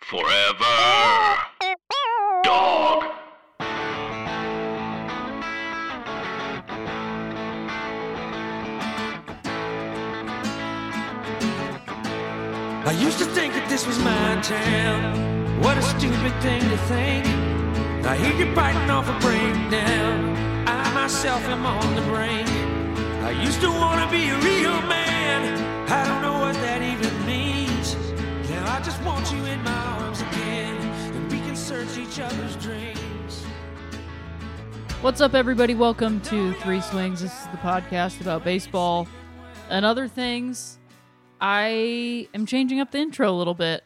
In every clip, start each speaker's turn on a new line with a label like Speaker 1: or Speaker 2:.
Speaker 1: Forever. Dog.
Speaker 2: I used to think that this was my town. What a stupid thing to think. I hear you biting off a breakdown. I myself am on the brink. I used to want to be a real man. I don't know what that even I just want you in my arms again. And we can search each other's dreams.
Speaker 3: What's up, everybody? Welcome to Three Swings. This is the podcast about baseball and other things. I am changing up the intro a little bit.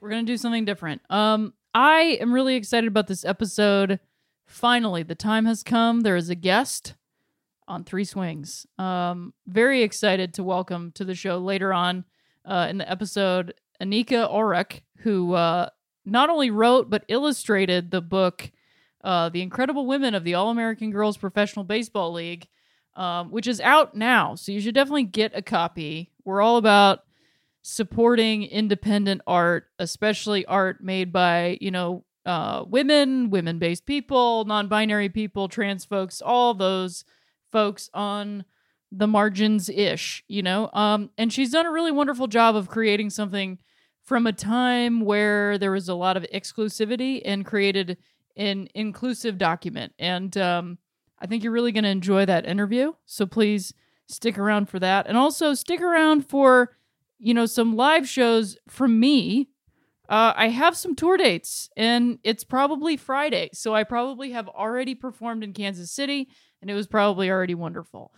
Speaker 3: We're gonna do something different. Um, I am really excited about this episode. Finally, the time has come. There is a guest on Three Swings. Um, very excited to welcome to the show later on uh, in the episode Anika Orrock, who uh, not only wrote but illustrated the book uh, The Incredible Women of the All American Girls Professional Baseball League, um, which is out now. So you should definitely get a copy. We're all about supporting independent art, especially art made by, you know, uh, women, women based people, non binary people, trans folks, all those folks on the margins ish, you know? Um, and she's done a really wonderful job of creating something from a time where there was a lot of exclusivity and created an inclusive document. And um, I think you're really going to enjoy that interview. So please stick around for that. And also stick around for, you know, some live shows from me. Uh, I have some tour dates and it's probably Friday. So I probably have already performed in Kansas City and it was probably already wonderful.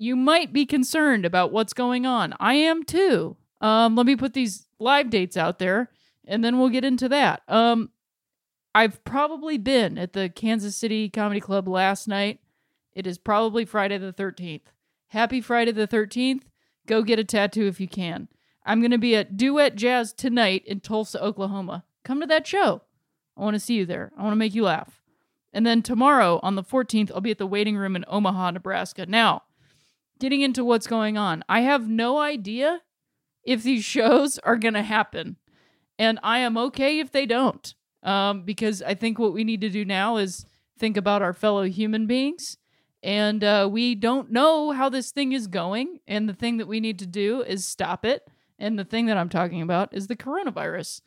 Speaker 3: You might be concerned about what's going on. I am too. Um, let me put these live dates out there and then we'll get into that. Um, I've probably been at the Kansas City Comedy Club last night. It is probably Friday the 13th. Happy Friday the 13th. Go get a tattoo if you can. I'm going to be at Duet Jazz tonight in Tulsa, Oklahoma. Come to that show. I want to see you there. I want to make you laugh. And then tomorrow on the 14th, I'll be at the waiting room in Omaha, Nebraska. Now, getting into what's going on, I have no idea if these shows are going to happen. And I am okay if they don't. Um, because I think what we need to do now is think about our fellow human beings. And uh, we don't know how this thing is going. And the thing that we need to do is stop it. And the thing that I'm talking about is the coronavirus.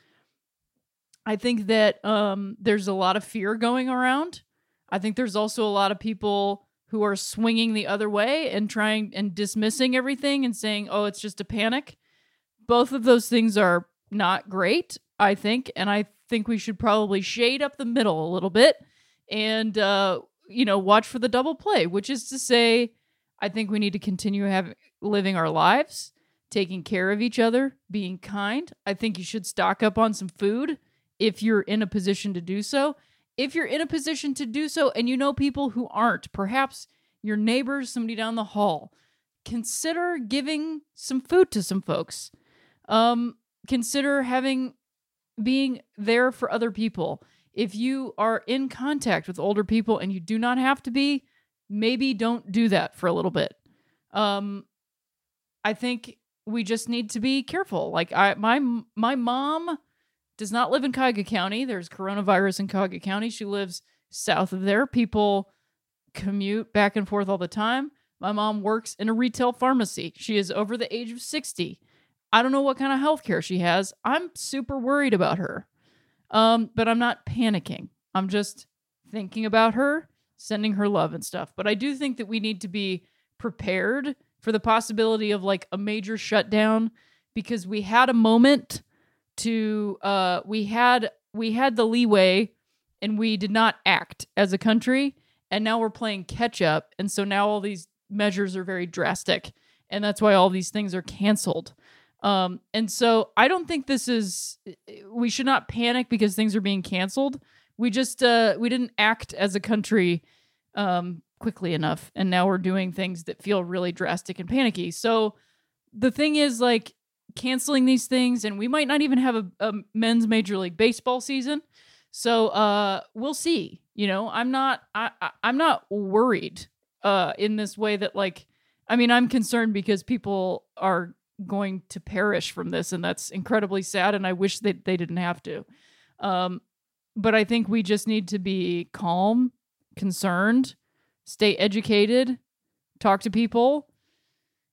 Speaker 3: I think that um, there's a lot of fear going around. I think there's also a lot of people who are swinging the other way and trying and dismissing everything and saying, oh, it's just a panic. Both of those things are not great, I think. And I think we should probably shade up the middle a little bit and, uh, you know, watch for the double play, which is to say, I think we need to continue having living our lives, taking care of each other, being kind. I think you should stock up on some food if you're in a position to do so. If you're in a position to do so and you know people who aren't, perhaps your neighbors, somebody down the hall, consider giving some food to some folks. Um, consider having being there for other people. If you are in contact with older people and you do not have to be, maybe don't do that for a little bit. Um, I think we just need to be careful. Like I, my my mom does not live in Cuyahoga County. There's coronavirus in Cuyahoga County. She lives south of there. People commute back and forth all the time. My mom works in a retail pharmacy. She is over the age of 60. I don't know what kind of health care she has. I'm super worried about her. Um, but I'm not panicking. I'm just thinking about her, sending her love and stuff. But I do think that we need to be prepared for the possibility of like a major shutdown because we had a moment to uh we had we had the leeway and we did not act as a country and now we're playing catch up and so now all these measures are very drastic and that's why all these things are canceled. Um and so i don't think this is we should not panic because things are being canceled. We just uh we didn't act as a country um quickly enough and now we're doing things that feel really drastic and panicky. So the thing is like canceling these things and we might not even have a, a men's major league baseball season. So uh we'll see you know i'm not i, I i'm not worried uh in this way that like i mean i'm concerned because people are going to perish from this and that's incredibly sad and i wish that they didn't have to. Um but i think we just need to be calm concerned stay educated talk to people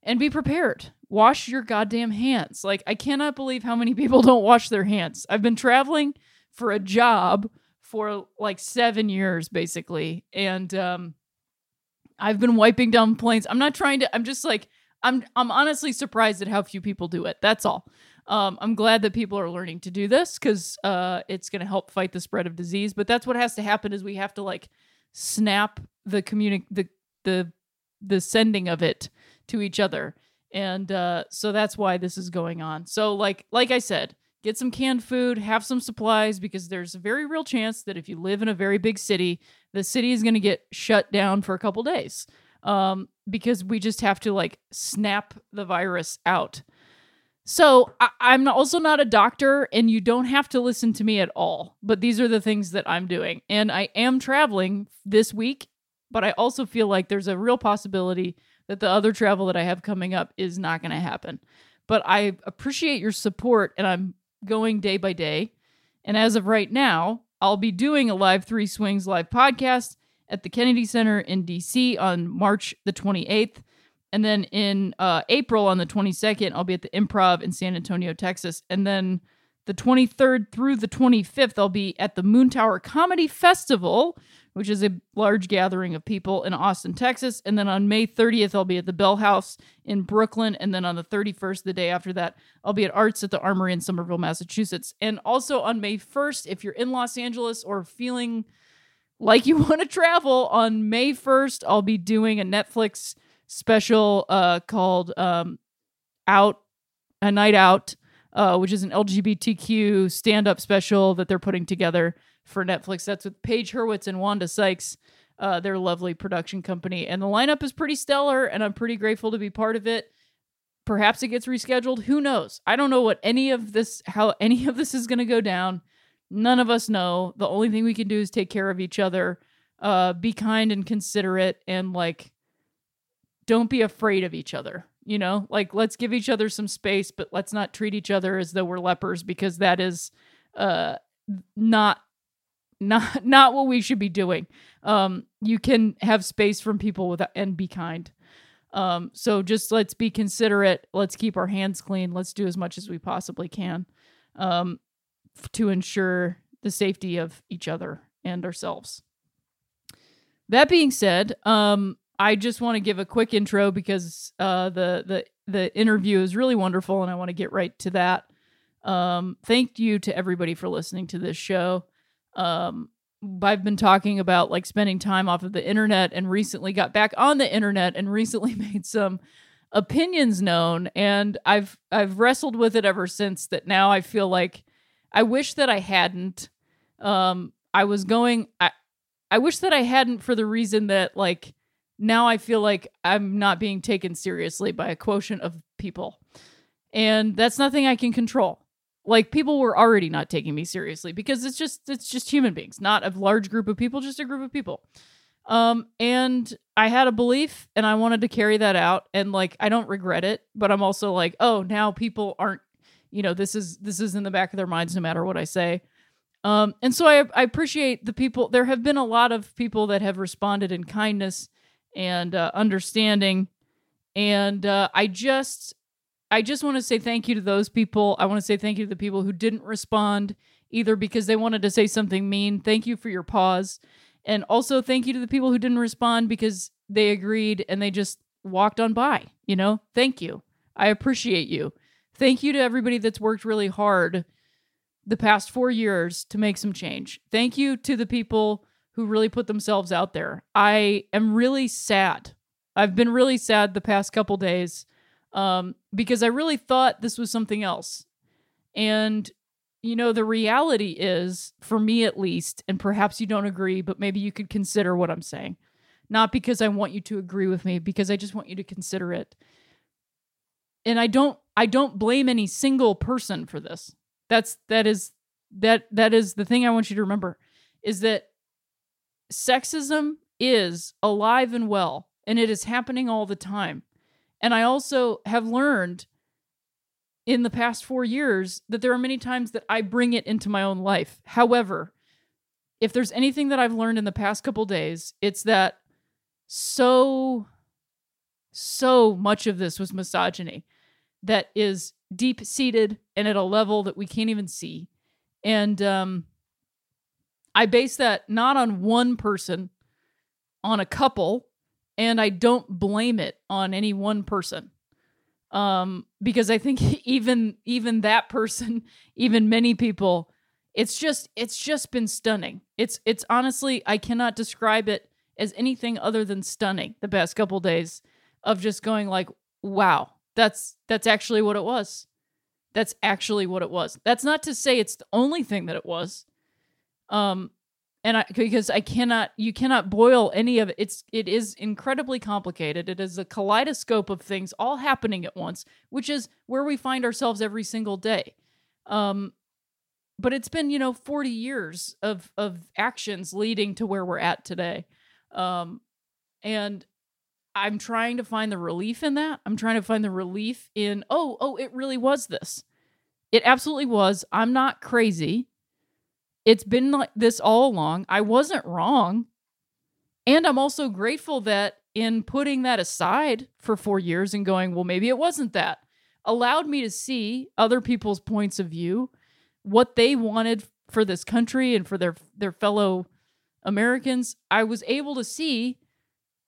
Speaker 3: and be prepared. Wash your goddamn hands. Like i cannot believe how many people don't wash their hands. I've been traveling for a job for like seven years basically and um i've been wiping down planes. I'm not trying to i'm just like i'm i'm honestly surprised at how few people do it that's all. Um i'm glad that people are learning to do this because uh it's going to help fight the spread of disease but that's what has to happen is we have to like snap the communi- the the the sending of it to each other and uh so that's why this is going on. So like like i said get some canned food, have some supplies because there's a very real chance that if you live in a very big city, the city is going to get shut down for a couple days. Um, because we just have to like snap the virus out. So I- I'm also not a doctor, and you don't have to listen to me at all. But these are the things that I'm doing, and I am traveling this week. But I also feel like there's a real possibility that the other travel that I have coming up is not going to happen. But I appreciate your support, and I'm going day by day. And as of right now, I'll be doing a live Three Swings live podcast at the Kennedy Center in DC on March the 28th. And then in uh, April on the 22nd, I'll be at the Improv in San Antonio, Texas. And then the 23rd through the 25th, I'll be at the Moontower Comedy Festival, which is a large gathering of people in Austin, Texas. And then on May 30th, I'll be at the Bell House in Brooklyn. And then on the 31st, the day after that, I'll be at Arts at the Armory in Somerville, Massachusetts. And also on May 1st, if you're in Los Angeles or feeling like you want to travel, on May 1st, I'll be doing a Netflix special uh, called um, Out, A Night Out. Uh, which is an LGBTQ stand up special that they're putting together for Netflix. That's with Page Hurwitz and Wanda Sykes, uh, their lovely production company. And the lineup is pretty stellar, and I'm pretty grateful to be part of it. Perhaps it gets rescheduled. Who knows? I don't know what any of this, how any of this is going to go down. None of us know. The only thing we can do is take care of each other, uh, be kind and considerate, and like, don't be afraid of each other. You know, like let's give each other some space, but let's not treat each other as though we're lepers because that is uh not not not what we should be doing. Um you can have space from people without and be kind. Um so just let's be considerate, let's keep our hands clean, let's do as much as we possibly can um to ensure the safety of each other and ourselves. That being said, um I just want to give a quick intro because uh, the the the interview is really wonderful, and I want to get right to that. Um, thank you to everybody for listening to this show. Um, I've been talking about like spending time off of the internet, and recently got back on the internet, and recently made some opinions known, and I've I've wrestled with it ever since. That now I feel like I wish that I hadn't. Um, I was going. I I wish that I hadn't for the reason that like now I feel like I'm not being taken seriously by a quotient of people. And that's nothing I can control. Like people were already not taking me seriously because it's just it's just human beings, not a large group of people, just a group of people. Um and I had a belief and I wanted to carry that out and like I don't regret it, but I'm also like, "Oh, now people aren't, you know, this is this is in the back of their minds no matter what I say." Um and so I I appreciate the people there have been a lot of people that have responded in kindness and uh, understanding. And uh, I just, I just want to say thank you to those people. I want to say thank you to the people who didn't respond either because they wanted to say something mean. Thank you for your pause. And also thank you to the people who didn't respond because they agreed and they just walked on by. You know, thank you. I appreciate you. Thank you to everybody that's worked really hard the past four years to make some change. Thank you to the people who really put themselves out there. I am really sad. I've been really sad the past couple days um, because I really thought this was something else. And, you know, the reality is, for me at least, and perhaps you don't agree, but maybe you could consider what I'm saying. Not because I want you to agree with me, because I just want you to consider it. And I don't I don't blame any single person for this. That's that is that that is the thing I want you to remember is that sexism is alive and well and it is happening all the time. And I also have learned in the past 4 years that there are many times that I bring it into my own life. However, if there's anything that I've learned in the past couple days, it's that so so much of this was misogyny that is deep seated and at a level that we can't even see. And um, I base that not on one person, on a couple, and I don't blame it on any one person. Um, because I think even even that person, even many people, it's just it's just been stunning. It's it's honestly I cannot describe it as anything other than stunning the past couple days of just going like, wow, that's that's actually what it was. That's actually what it was. That's not to say it's the only thing that it was. Um and I because I cannot you cannot boil any of it. It's it is incredibly complicated. It is a kaleidoscope of things all happening at once, which is where we find ourselves every single day. Um but it's been, you know, 40 years of of actions leading to where we're at today. Um and I'm trying to find the relief in that. I'm trying to find the relief in, oh, oh, it really was this. It absolutely was. I'm not crazy. It's been like this all along. I wasn't wrong. And I'm also grateful that in putting that aside for four years and going, well, maybe it wasn't that, allowed me to see other people's points of view, what they wanted for this country and for their their fellow Americans. I was able to see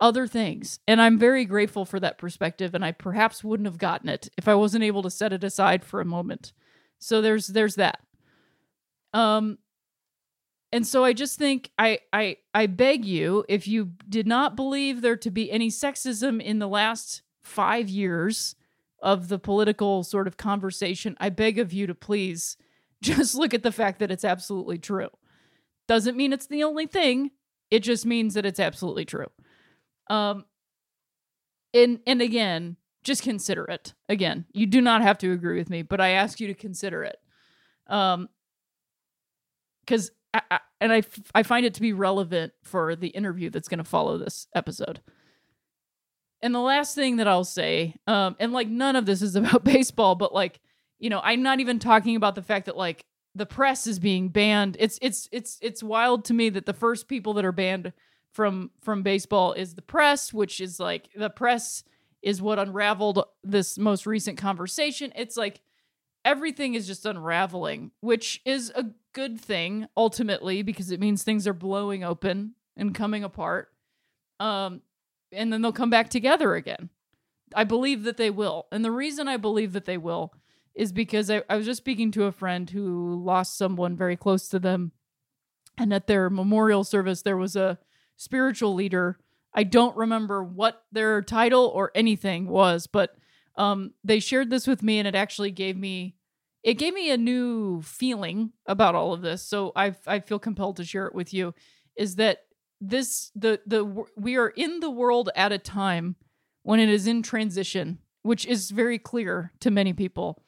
Speaker 3: other things. And I'm very grateful for that perspective and I perhaps wouldn't have gotten it if I wasn't able to set it aside for a moment. So there's there's that. Um and so I just think I I I beg you if you did not believe there to be any sexism in the last 5 years of the political sort of conversation, I beg of you to please just look at the fact that it's absolutely true. Doesn't mean it's the only thing. It just means that it's absolutely true. Um and and again, just consider it. Again, you do not have to agree with me, but I ask you to consider it. Um cuz I, I, and I, f- I find it to be relevant for the interview that's going to follow this episode. And the last thing that I'll say, um, and like none of this is about baseball, but like, you know, I'm not even talking about the fact that like the press is being banned. It's it's it's it's wild to me that the first people that are banned from from baseball is the press, which is like the press is what unraveled this most recent conversation. It's like everything is just unraveling, which is a good thing ultimately because it means things are blowing open and coming apart. Um and then they'll come back together again. I believe that they will. And the reason I believe that they will is because I, I was just speaking to a friend who lost someone very close to them. And at their memorial service, there was a spiritual leader. I don't remember what their title or anything was, but um, they shared this with me, and it actually gave me it gave me a new feeling about all of this. So I I feel compelled to share it with you. Is that this the the we are in the world at a time when it is in transition, which is very clear to many people.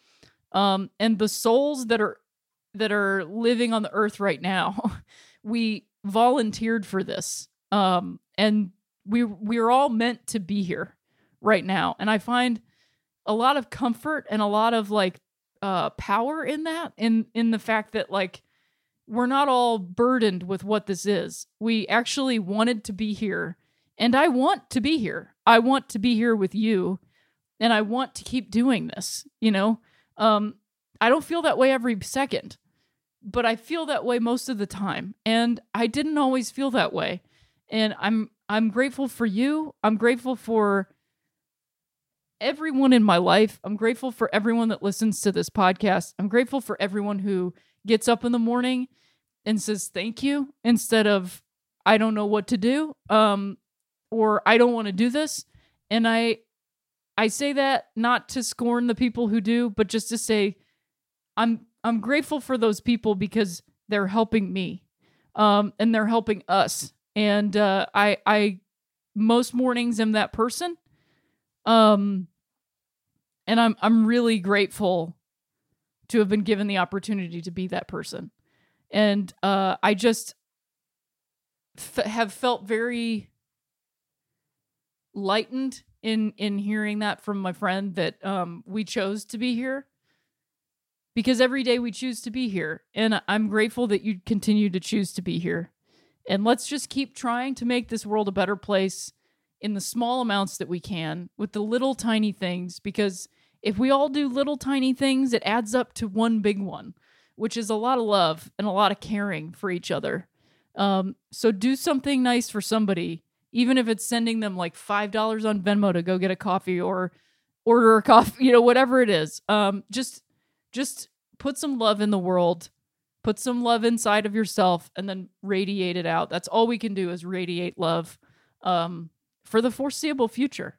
Speaker 3: Um, and the souls that are that are living on the earth right now, we volunteered for this um, and we we're all meant to be here right now. And I find a lot of comfort and a lot of like uh power in that in in the fact that like we're not all burdened with what this is. We actually wanted to be here and I want to be here. I want to be here with you and I want to keep doing this, you know? Um I don't feel that way every second, but I feel that way most of the time. And I didn't always feel that way. And I'm I'm grateful for you. I'm grateful for everyone in my life. I'm grateful for everyone that listens to this podcast. I'm grateful for everyone who gets up in the morning and says thank you instead of I don't know what to do um or I don't want to do this. And I I say that not to scorn the people who do, but just to say I'm I'm grateful for those people because they're helping me. Um and they're helping us. And uh I I most mornings am that person. Um and I'm I'm really grateful to have been given the opportunity to be that person. And uh I just f- have felt very lightened in in hearing that from my friend that um we chose to be here. Because every day we choose to be here. And i'm grateful that you continue to choose to be here. And let's just keep trying to make this world a better place in the small amounts that we can with the little tiny things because if we all do little tiny things it adds up to one big one which is a lot of love and a lot of caring for each other. Um, so do something nice for somebody even if it's sending them like five dollars on venmo to go get a coffee or order a coffee you know whatever it is. Um, just just put some love in the world put some love inside of yourself and then radiate it out. That's all we can do is radiate love um, for the foreseeable future.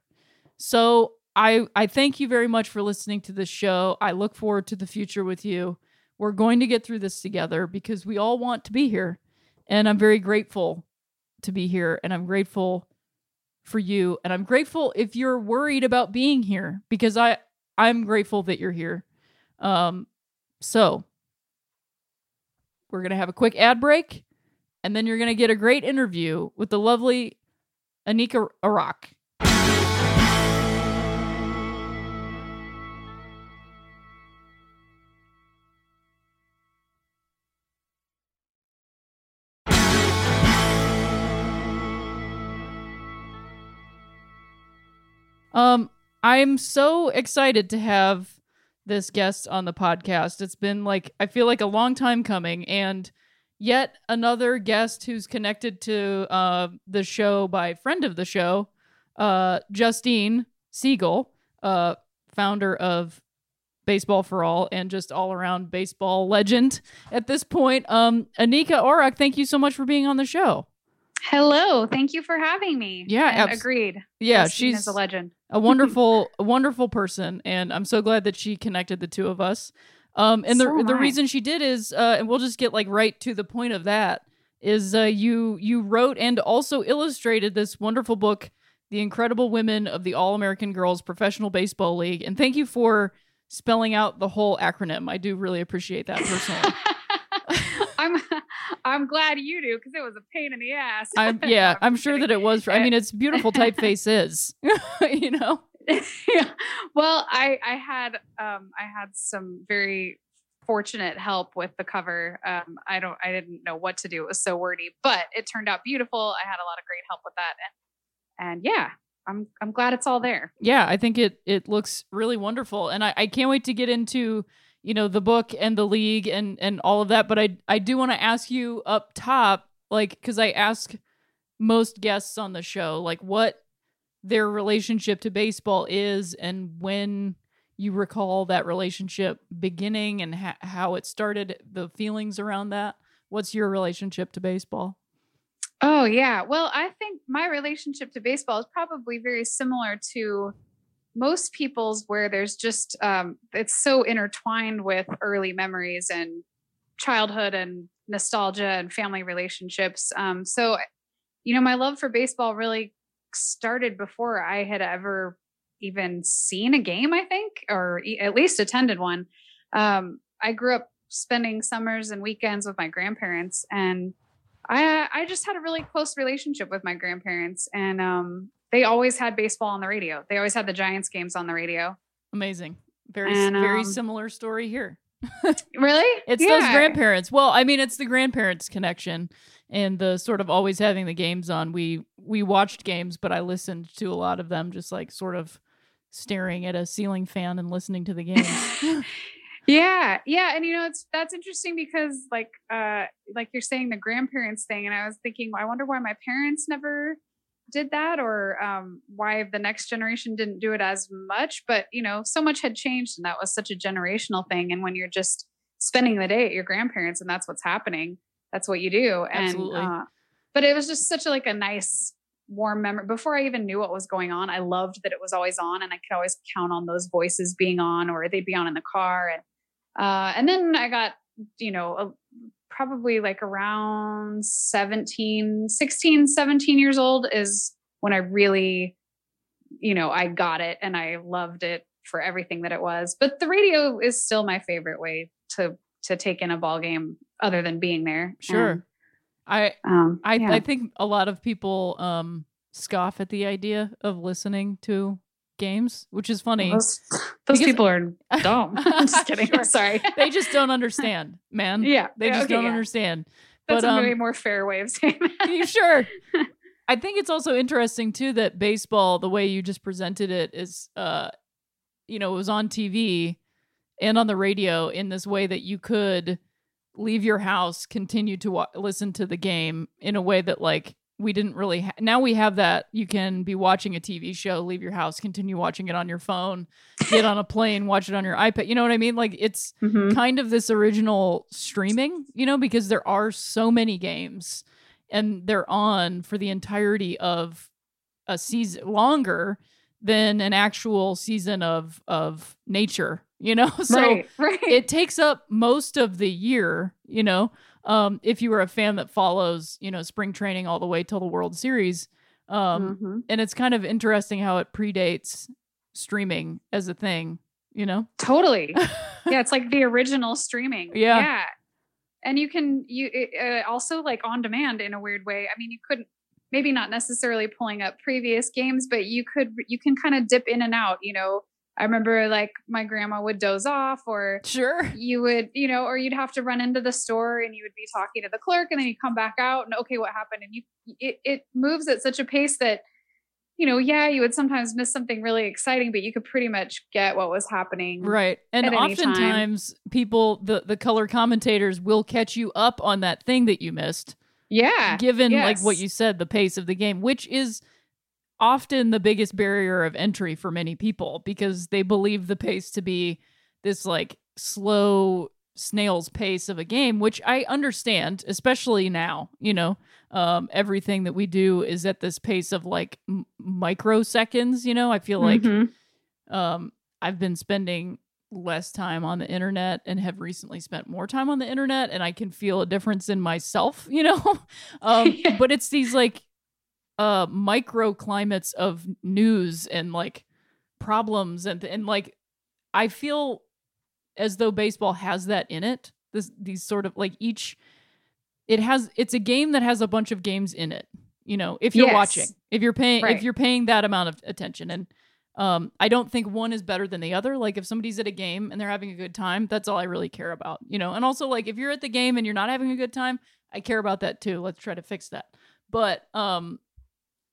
Speaker 3: So i i thank you very much for listening to this show. I look forward to the future with you. We're going to get through this together because we all want to be here and i'm very grateful to be here and i'm grateful for you and i'm grateful if you're worried about being here because i i'm grateful that you're here. Um, so we're going to have a quick ad break and then you're going to get a great interview with the lovely Anika Orrock. Um, I'm so excited to have this guest on the podcast. It's been like I feel like a long time coming, and yet another guest who's connected to uh, the show by friend of the show, uh, Justine Siegal, uh, founder of Baseball for All and just all around baseball legend at this point. Um, Anika Orrock, thank you so much for being on the show.
Speaker 4: Hello, thank you for having me.
Speaker 3: Yeah, abs-
Speaker 4: agreed.
Speaker 3: Yeah,
Speaker 4: Justine
Speaker 3: she's
Speaker 4: a legend.
Speaker 3: a wonderful, a wonderful person, and I'm so glad that she connected the two of us. Um, and
Speaker 4: So
Speaker 3: the the reason she did is, uh, and we'll just get like right to the point of that is uh, you you wrote and also illustrated this wonderful book, The Incredible Women of the All American Girls Professional Baseball League, and thank you for spelling out the whole acronym. I do really appreciate that personally.
Speaker 4: I'm I'm glad you do because it was a pain in the ass.
Speaker 3: I'm yeah,
Speaker 4: No,
Speaker 3: I'm
Speaker 4: just
Speaker 3: sure
Speaker 4: kidding.
Speaker 3: that it was. For, I mean, it's beautiful typeface is, you know.
Speaker 4: yeah. Well, I I had um I had some very fortunate help with the cover. Um I don't I didn't know what to do. It was so wordy, but it turned out beautiful. I had a lot of great help with that and and yeah, I'm I'm glad it's all there.
Speaker 3: yeah i think it it looks really wonderful and i, I can't wait to get into you know the book and the league and and all of that but i i do want to ask you up top like because i ask most guests on the show like what their relationship to baseball is and when you recall that relationship beginning and ha- how it started the feelings around that what's your relationship to baseball
Speaker 4: Oh yeah. Well, I think my relationship to baseball is probably very similar to most people's where there's just um it's so intertwined with early memories and childhood and nostalgia and family relationships. Um so you know, my love for baseball really started before I had ever even seen a game, I think, or at least attended one. Um I grew up spending summers and weekends with my grandparents and I I just had a really close relationship with my grandparents, and um, they always had baseball on the radio. They always had the Giants games on the radio.
Speaker 3: amazing very
Speaker 4: And,
Speaker 3: very
Speaker 4: um,
Speaker 3: similar story here
Speaker 4: Really?
Speaker 3: It's those grandparents. Well, I mean, it's the grandparents connection and the sort of always having the games on. We we watched games, but I listened to a lot of them, just like sort of staring at a ceiling fan and listening to the games.
Speaker 4: Yeah, yeah, and you know it's that's interesting because like uh like you're saying the grandparents thing, and I was thinking, I wonder why my parents never did that, or um why the next generation didn't do it as much. But you know, so much had changed, and that was such a generational thing. And when you're just spending the day at your grandparents, and that's what's happening, that's what you do. And
Speaker 3: Absolutely.
Speaker 4: uh, but it was just such a like a nice warm memory before i even knew what was going on i loved that it was always on and i could always count on those voices being on or they'd be on in the car and uh, and then I got, you know, a, probably like around 17, 16, 17 years old is when I really, you know, I got it and I loved it for everything that it was. But the radio is still my favorite way to to take in a ball game other than being there.
Speaker 3: Sure.
Speaker 4: And,
Speaker 3: I
Speaker 4: um,
Speaker 3: I
Speaker 4: yeah.
Speaker 3: I think a lot of people um scoff at the idea of listening to games, which is funny.
Speaker 4: those, those people are dumb. I'm just kidding.
Speaker 3: Sure.
Speaker 4: Sorry.
Speaker 3: they just don't understand, man.
Speaker 4: yeah.
Speaker 3: They just
Speaker 4: okay,
Speaker 3: don't
Speaker 4: yeah.
Speaker 3: understand.
Speaker 4: That's
Speaker 3: but,
Speaker 4: a
Speaker 3: um,
Speaker 4: way more fair way of saying that.
Speaker 3: you sure? I think it's also interesting too that baseball, the way you just presented it, is uh, you know, it was on TV and on the radio in this way that you could leave your house, continue to wa- listen to the game in a way that like we didn't really ha- now we have that you can be watching a TV show, leave your house, continue watching it on your phone, get on a plane, watch it on your iPad. You know what I mean? Like it's
Speaker 4: Mhm.
Speaker 3: kind of this original streaming, you know, because there are so many games and they're on for the entirety of a season longer than an actual season of of nature, you know? So
Speaker 4: right. Right.
Speaker 3: it takes up most of the year, you know. Um, if you were a fan that follows, you know, spring training all the way till the World Series. Um,
Speaker 4: Mhm.
Speaker 3: and it's kind of interesting how it predates streaming as a thing, you know?
Speaker 4: Totally. yeah, it's like the original streaming.
Speaker 3: Yeah.
Speaker 4: Yeah. And you can you it, uh, also like on demand in a weird way. I mean, you couldn't maybe not necessarily pulling up previous games, but you could you can kind of dip in and out, you know. I remember like my grandma would doze off or
Speaker 3: Sure.
Speaker 4: you would, you know, or you'd have to run into the store and you would be talking to the clerk and then you come back out and okay, what happened? And you it it moves at such a pace that you know, yeah, you would sometimes miss something really exciting, but you could pretty much get what was happening.
Speaker 3: Right. And oftentimes people the the color commentators will catch you up on that thing that you missed.
Speaker 4: Yeah.
Speaker 3: given like what you said, the pace of the game, which is often the biggest barrier of entry for many people because they believe the pace to be this like slow snail's pace of a game, which I understand, especially now, you know, um, everything that we do is at this pace of like m- microseconds, you know, I feel like
Speaker 4: Mhm.
Speaker 3: um, I've been spending less time on the internet and have recently spent more time on the internet and I can feel a difference in myself, you know? um,
Speaker 4: Yeah.
Speaker 3: but it's these like uh microclimates of news and like problems and and like I feel as though baseball has that in it. This these sort of like each it has it's a game that has a bunch of games in it. You know, if you're
Speaker 4: Yes.
Speaker 3: watching, if you're paying if you're paying that amount of attention and um I don't think one is better than the other. Like if somebody's at a game and they're having a good time, that's all I really care about, you know. And also like if you're at the game and you're not having a good time, I care about that too. Let's try to fix that. But um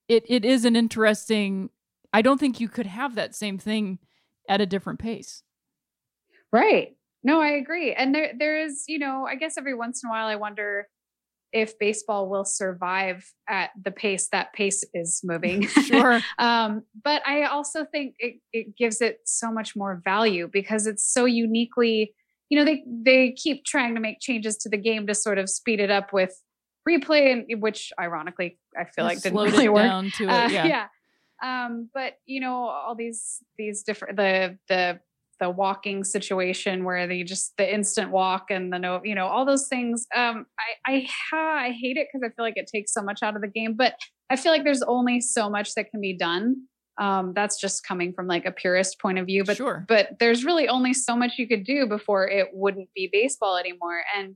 Speaker 3: it it is an interesting I don't think you could have that same thing at a different pace.
Speaker 4: Right. No, I agree. And there there is, you know, I guess every once in a while I wonder if baseball will survive at the pace that pace is moving.
Speaker 3: Sure.
Speaker 4: um, but I also think it, it gives it so much more value because it's so uniquely, you know, they they keep trying to make changes to the game to sort of speed it up with replay, and which ironically I feel like didn't really work.
Speaker 3: down to it.
Speaker 4: Uh,
Speaker 3: yeah.
Speaker 4: Um, but you know, all these these different the the the walking situation where they just the instant walk and the no, you know, all those things. Um, I I ha, I hate it because I feel like it takes so much out of the game. But I feel like there's only so much that can be done. Um, that's just coming from like a purist point of view. But
Speaker 3: sure.
Speaker 4: but there's really only so much you could do before it wouldn't be baseball anymore and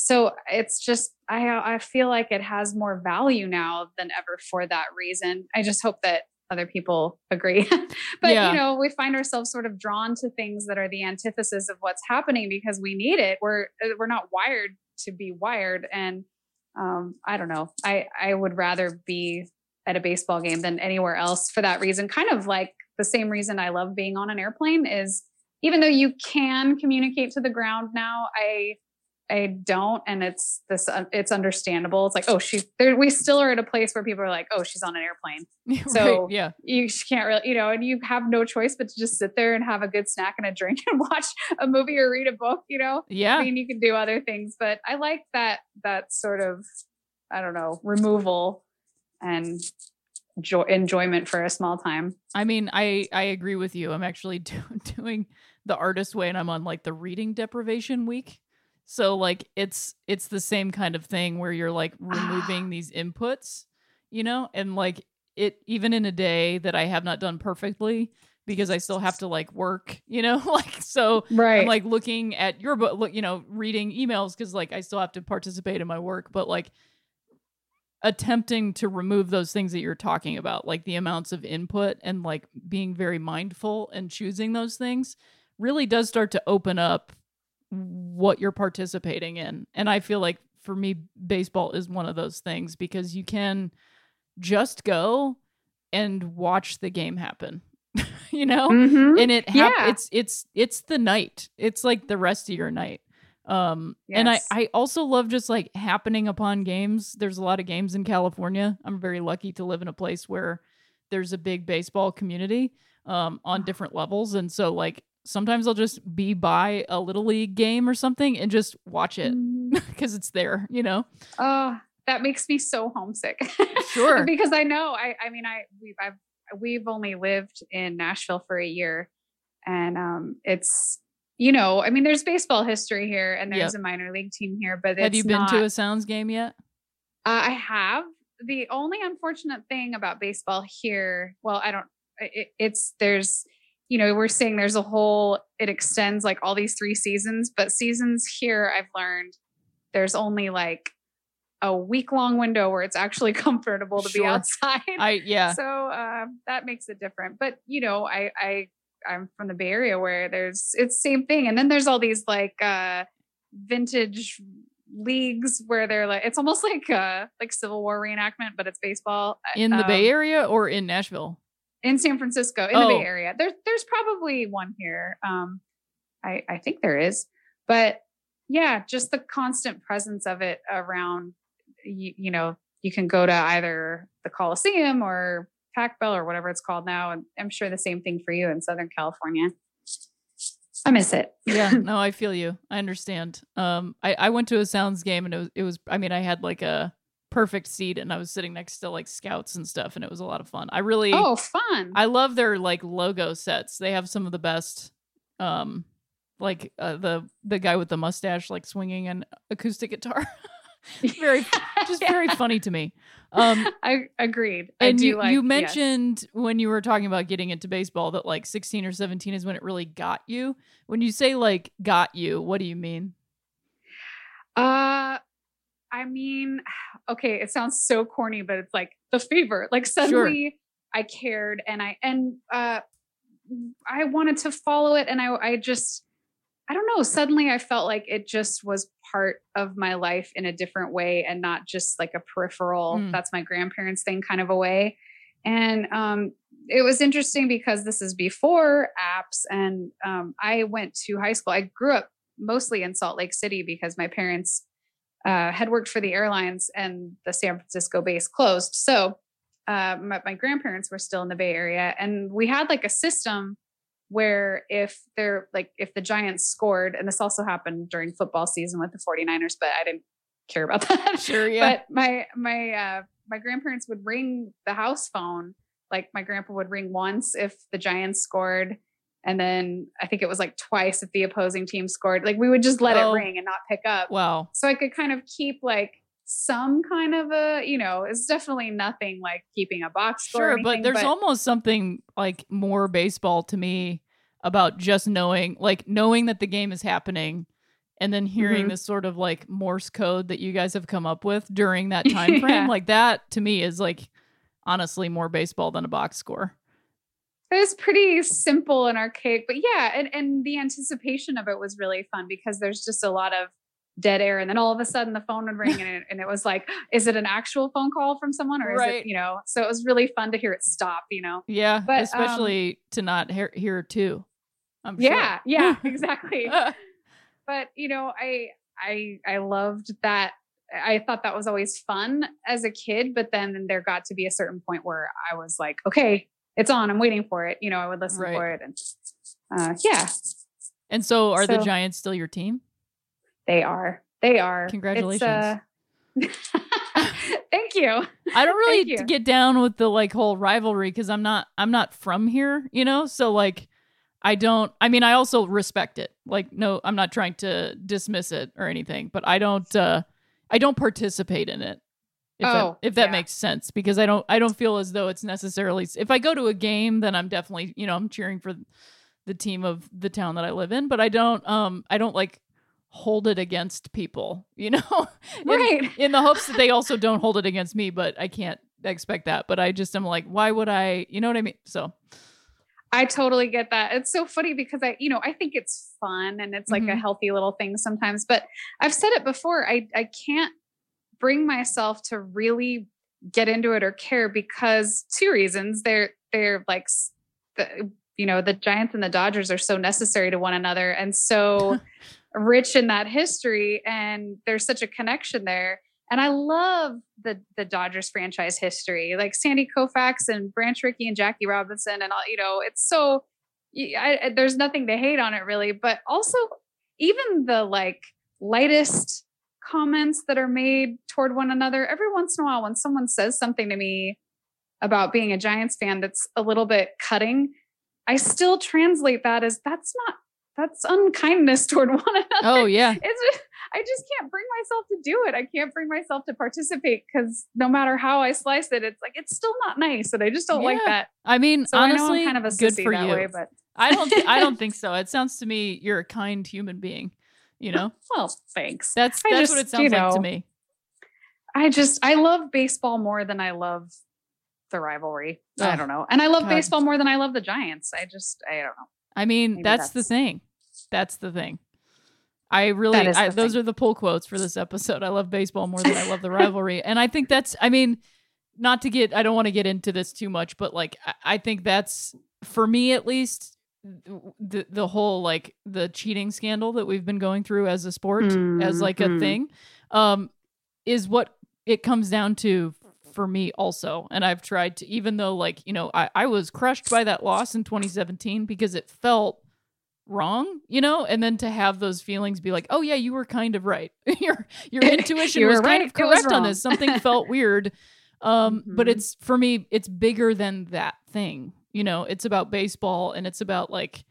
Speaker 4: so it's just i i feel like it has more value now than ever for that reason. I just hope that other people agree. But
Speaker 3: Yeah.
Speaker 4: you know we find ourselves sort of drawn to things that are the antithesis of what's happening because we need it. We're uh, we're not wired to be wired. And um i don't know. I i would rather be at a baseball game than anywhere else for that reason. Kind of like the same reason I love being on an airplane is even though you can communicate to the ground now, I I don't, and it's this. Uh, it's understandable. It's like, oh, she's there. We still are at a place where people are like, oh, she's on an airplane. So
Speaker 3: right, yeah,
Speaker 4: you can't really, you know, and you have no choice but to just sit there and have a good snack and a drink and watch a movie or read a book. You know,
Speaker 3: yeah.
Speaker 4: I mean, you can do other things, but I like that that sort of, I don't know, removal and joy enjoyment for a small time.
Speaker 3: I mean, I I agree with you. I'm actually do, doing the artist way, and I'm on like the reading deprivation week. So like it's it's the same kind of thing where you're like removing ah. these inputs, you know, and like it even in a day that I have not done perfectly because I still have to like work, you know, like so
Speaker 4: right.
Speaker 3: I'm like looking at your book, you know, reading emails because like I still have to participate in my work, but like attempting to remove those things that you're talking about, like the amounts of input and like being very mindful and choosing those things really does start to open up what you're participating in. And I feel like for me, baseball is one of those things because you can just go and watch the game happen. you know?
Speaker 4: Mhm.
Speaker 3: And it hap-
Speaker 4: Yeah.
Speaker 3: it's it's it's the night. It's like the rest of your night. Um and I I also love just like happening upon games. There's a lot of games in California. I'm very lucky to live in a place where there's a big baseball community um on different levels and so like sometimes I'll just be by a little league game or something and just watch it because it's there, you know.
Speaker 4: Oh, that makes me so homesick.
Speaker 3: Sure.
Speaker 4: because I know I I mean I we've I've we've only lived in Nashville for a year and um it's you know, I mean there's baseball history here and there's a minor league team here, but
Speaker 3: Have you been to a Sounds game yet?
Speaker 4: Uh, I have. The only unfortunate thing about baseball here, well, I don't. It, it's there's, you know, we're seeing there's a whole. It extends like all these three seasons, but seasons here, I've learned there's only like a week long window where it's actually comfortable to
Speaker 3: Sure.
Speaker 4: be outside.
Speaker 3: I yeah.
Speaker 4: So uh, that makes it different. But you know, I I I'm from the Bay Area where there's it's same thing, and then there's all these like uh vintage leagues where they're like it's almost like uh like Civil War reenactment, but it's baseball
Speaker 3: in the Bay
Speaker 4: Um,
Speaker 3: Area or in Nashville?
Speaker 4: In San Francisco in the
Speaker 3: Oh.
Speaker 4: Bay Area. There's there's probably one here. Um, I I think there is, but yeah, just the constant presence of it around. You, you know, you can go to either the Coliseum or Pac Bell or whatever it's called now, and I'm sure the same thing for you in Southern California. I miss it.
Speaker 3: yeah no i feel you i understand um i i went to a sounds game and it was it was i mean i had like a perfect seat and i was sitting next to like scouts and stuff and it was a lot of fun i really
Speaker 4: oh, fun!
Speaker 3: i love their like logo sets they have some of the best um like uh, the the guy with the mustache like swinging an acoustic guitar very just very funny to me um
Speaker 4: I agreed. I
Speaker 3: and
Speaker 4: do
Speaker 3: you,
Speaker 4: like,
Speaker 3: you
Speaker 4: yes.
Speaker 3: mentioned when you were talking about getting into baseball that like 16 or 17 is when it really got you. When you say like got you, what do you mean?
Speaker 4: Uh, I mean, okay, it sounds so corny, but it's like the fever. Like suddenly I cared and I and uh I wanted to follow it and I I just I don't know, suddenly I felt like it just was part of my life in a different way and not just like a peripheral
Speaker 3: Mm.
Speaker 4: that's my grandparents thing kind of a way. And um it was interesting because this is before apps and um I went to high school. I grew up mostly in Salt Lake City because my parents uh, had worked for the airlines and the San Francisco base closed. So uh, my, my grandparents were still in the Bay Area, and we had like a system where if they're like if the Giants scored, and this also happened during football season with the 49ers, but I didn't care about that.
Speaker 3: Sure, yeah.
Speaker 4: But my my uh, my grandparents would ring the house phone. Like my grandpa would ring once if the Giants scored, and then I think it was like twice if the opposing team scored. Like we would just let
Speaker 3: Oh.
Speaker 4: it ring and not pick up
Speaker 3: Wow.
Speaker 4: so I could kind of keep like some kind of a, you know, it's definitely nothing like keeping a box score. or
Speaker 3: Sure, but there's almost something like more baseball to me about just knowing like knowing that the game is happening and then hearing
Speaker 4: Mhm.
Speaker 3: this sort of like Morse code that you guys have come up with during that time frame.
Speaker 4: Yeah.
Speaker 3: Like that to me is like honestly more baseball than a box score.
Speaker 4: It was pretty simple and archaic, but yeah, and, and the anticipation of it was really fun because there's just a lot of dead air and then all of a sudden the phone would ring and it, and it was like is it an actual phone call from someone or is
Speaker 3: Right.
Speaker 4: it you know so it was really fun to hear it stop you know
Speaker 3: Yeah,
Speaker 4: But, um,
Speaker 3: especially to not hear, hear too. I'm sure.
Speaker 4: yeah yeah exactly but you know i i i loved that i thought that was always fun as a kid but then there got to be a certain point where i was like okay it's on i'm waiting for it you know i would listen
Speaker 3: Right.
Speaker 4: for it and uh yeah
Speaker 3: and so, are the Giants still your team?
Speaker 4: they are they are
Speaker 3: Congratulations.
Speaker 4: uh, thank you
Speaker 3: I don't really get down with the like whole rivalry because I'm not I'm not from here, you know. So like, I don't. I mean, I also respect it. Like, no, I'm not trying to dismiss it or anything, but I don't. uh I don't participate in it. If
Speaker 4: Oh,
Speaker 3: that, if that
Speaker 4: yeah.
Speaker 3: makes sense, because I don't I don't feel as though it's necessarily. If I go to a game, then I'm definitely you know I'm cheering for the team of the town that I live in, but I don't um I don't like hold it against people, you know. In-
Speaker 4: right
Speaker 3: in the hopes that they also don't hold it against me, but I can't expect that. But I just am like, why would I? You know what I mean? So
Speaker 4: I totally get that. It's so funny because I, you know, I think it's fun and it's like a
Speaker 3: Mhm.
Speaker 4: healthy little thing sometimes. But I've said it before. I I can't bring myself to really get into it or care because two reasons. They're they're like the you know the Giants and the Dodgers are so necessary to one another and so rich in that history and there's such a connection there. And I love the the Dodgers franchise history, like Sandy Koufax and Branch Rickey and Jackie Robinson, and all. You know, it's so. I- there's nothing to hate on it really, but also even the like lightest comments that are made toward one another every once in a while when someone says something to me about being a Giants fan that's a little bit cutting, I still translate that as that's not that's unkindness toward one another
Speaker 3: oh yeah,
Speaker 4: it's I just can't bring myself to do it. I can't bring myself to participate because no matter how I slice it, it's like it's still not nice, and I just don't like that.
Speaker 3: I mean,
Speaker 4: So I know
Speaker 3: honestly,
Speaker 4: I'm kind of a
Speaker 3: good
Speaker 4: sissy
Speaker 3: for
Speaker 4: that
Speaker 3: you.
Speaker 4: way, but
Speaker 3: I don't. I don't think so. It sounds to me you're a kind human being. You know,
Speaker 4: well, thanks.
Speaker 3: that's that's what it sounds
Speaker 4: you
Speaker 3: like to me.
Speaker 4: I just I love baseball more than I love the rivalry. I don't know, and I love
Speaker 3: God.
Speaker 4: baseball more than I love the Giants. I just I don't know.
Speaker 3: I mean,
Speaker 4: Maybe
Speaker 3: that's, the thing. That's the thing. I really, I, those
Speaker 4: thing.
Speaker 3: are the pull quotes for this episode. I love baseball more than I love the rivalry, and I think that's. I mean, not to get, I don't want to get into this too much, but like, I, I think that's for me at least. The the whole like the cheating scandal that we've been going through as a sport as like a
Speaker 4: Mhm.
Speaker 3: thing, um, is what it comes down to for me also. And I've tried to, even though like you know, I I was crushed by that loss in 2017 because it felt wrong, you know, and then to have those feelings be like, oh yeah, you were kind of right. your your intuition was
Speaker 4: were
Speaker 3: kind of correct on this. Something felt weird. Um, but
Speaker 4: Mhm.
Speaker 3: it's for me, it's bigger than that thing. You know, it's about baseball and it's about like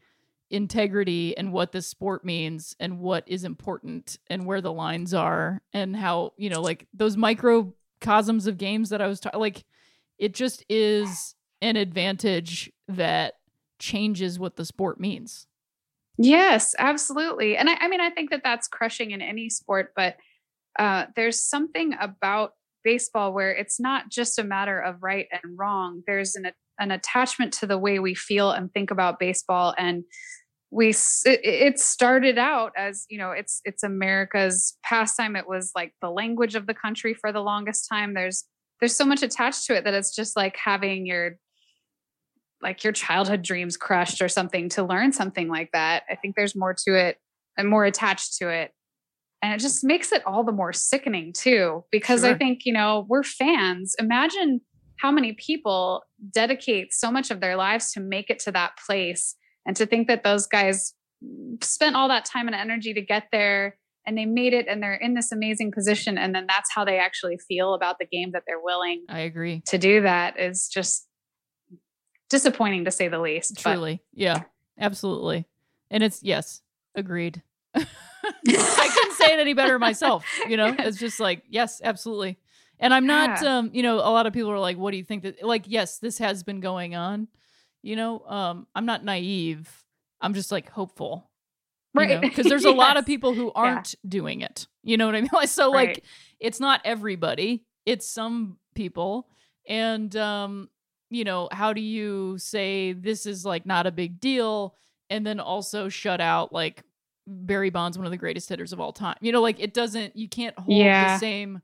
Speaker 3: integrity and what this sport means and what is important and where the lines are and how, you know, like those microcosms of games that I was ta- like it just is an advantage that changes what the sport means.
Speaker 4: Yes, absolutely. And I, I mean, I think that that's crushing in any sport, but uh, there's something about baseball where it's not just a matter of right and wrong. There's an an attachment to the way we feel and think about baseball, and we it, it started out as you know it's it's America's pastime. It was like the language of the country for the longest time. There's there's so much attached to it that it's just like having your like your childhood dreams crushed or something to learn something like that. I think there's more to it and more attached to it. And it just makes it all the more sickening too, because I think, you know, we're fans. Imagine how many people dedicate so much of their lives to make it to that place and to think that those guys spent all that time and energy to get there and they made it and they're in this amazing position. And then that's how they actually feel about the game that they're willing
Speaker 3: I agree.
Speaker 4: to do that is just disappointing to say the least. but-
Speaker 3: Truly. Yeah, absolutely. And it's yes, agreed. I couldn't say it any better myself, you know? It's just like, yes, absolutely. And I'm not
Speaker 4: Yeah.
Speaker 3: um, you know, a lot of people are like, what do you think that like, yes, this has been going on. You know, um, I'm not naive. I'm just like hopeful.
Speaker 4: Right.
Speaker 3: Because there's a lot of people who aren't doing it. You know what I mean? So like
Speaker 4: Right.
Speaker 3: it's not everybody, it's some people. And um, you know, how do you say this is like not a big deal and then also shut out like Barry Bonds one of the greatest hitters of all time. You know, like it doesn't you can't hold
Speaker 4: Yeah.
Speaker 3: the same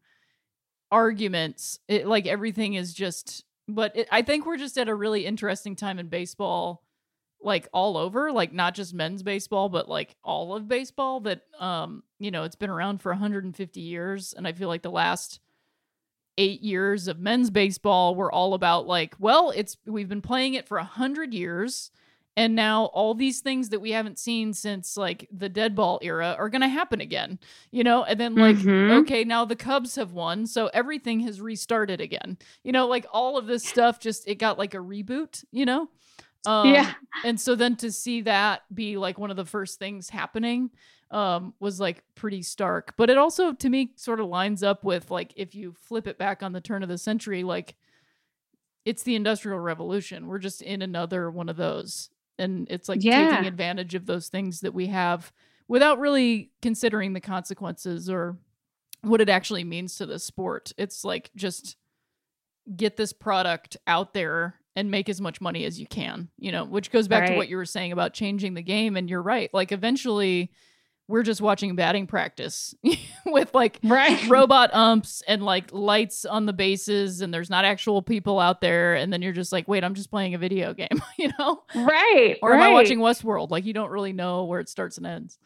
Speaker 3: arguments. It like everything is just but it, I think we're just at a really interesting time in baseball like all over, like not just men's baseball but like all of baseball that um you know, it's been around for 150 years and I feel like the last 8 years of men's baseball were all about like, well, it's we've been playing it for a 100 years and now all these things that we haven't seen since like the dead ball era are going to happen again you know? And then like
Speaker 4: Mhm.
Speaker 3: okay now the cubs have won so everything has restarted again. You know like all of this stuff just it got like a reboot you know? Um,
Speaker 4: Yeah.
Speaker 3: and so then to see that be like one of the first things happening um was like pretty stark. But it also to me sort of lines up with like if you flip it back on the turn of the century like it's the industrial revolution. We're just in another one of those and it's like
Speaker 4: Yeah.
Speaker 3: taking advantage of those things that we have without really considering the consequences or what it actually means to the sport it's like just get this product out there and make as much money as you can you know which goes back to what you were saying about changing the game and you're right like eventually we're just watching batting practice with like
Speaker 4: Right.
Speaker 3: robot umps and like lights on the bases and there's not actual people out there and then you're just like wait i'm just playing a video game you know
Speaker 4: Right.
Speaker 3: or am i
Speaker 4: right.
Speaker 3: watching westworld like you don't really know where it starts and ends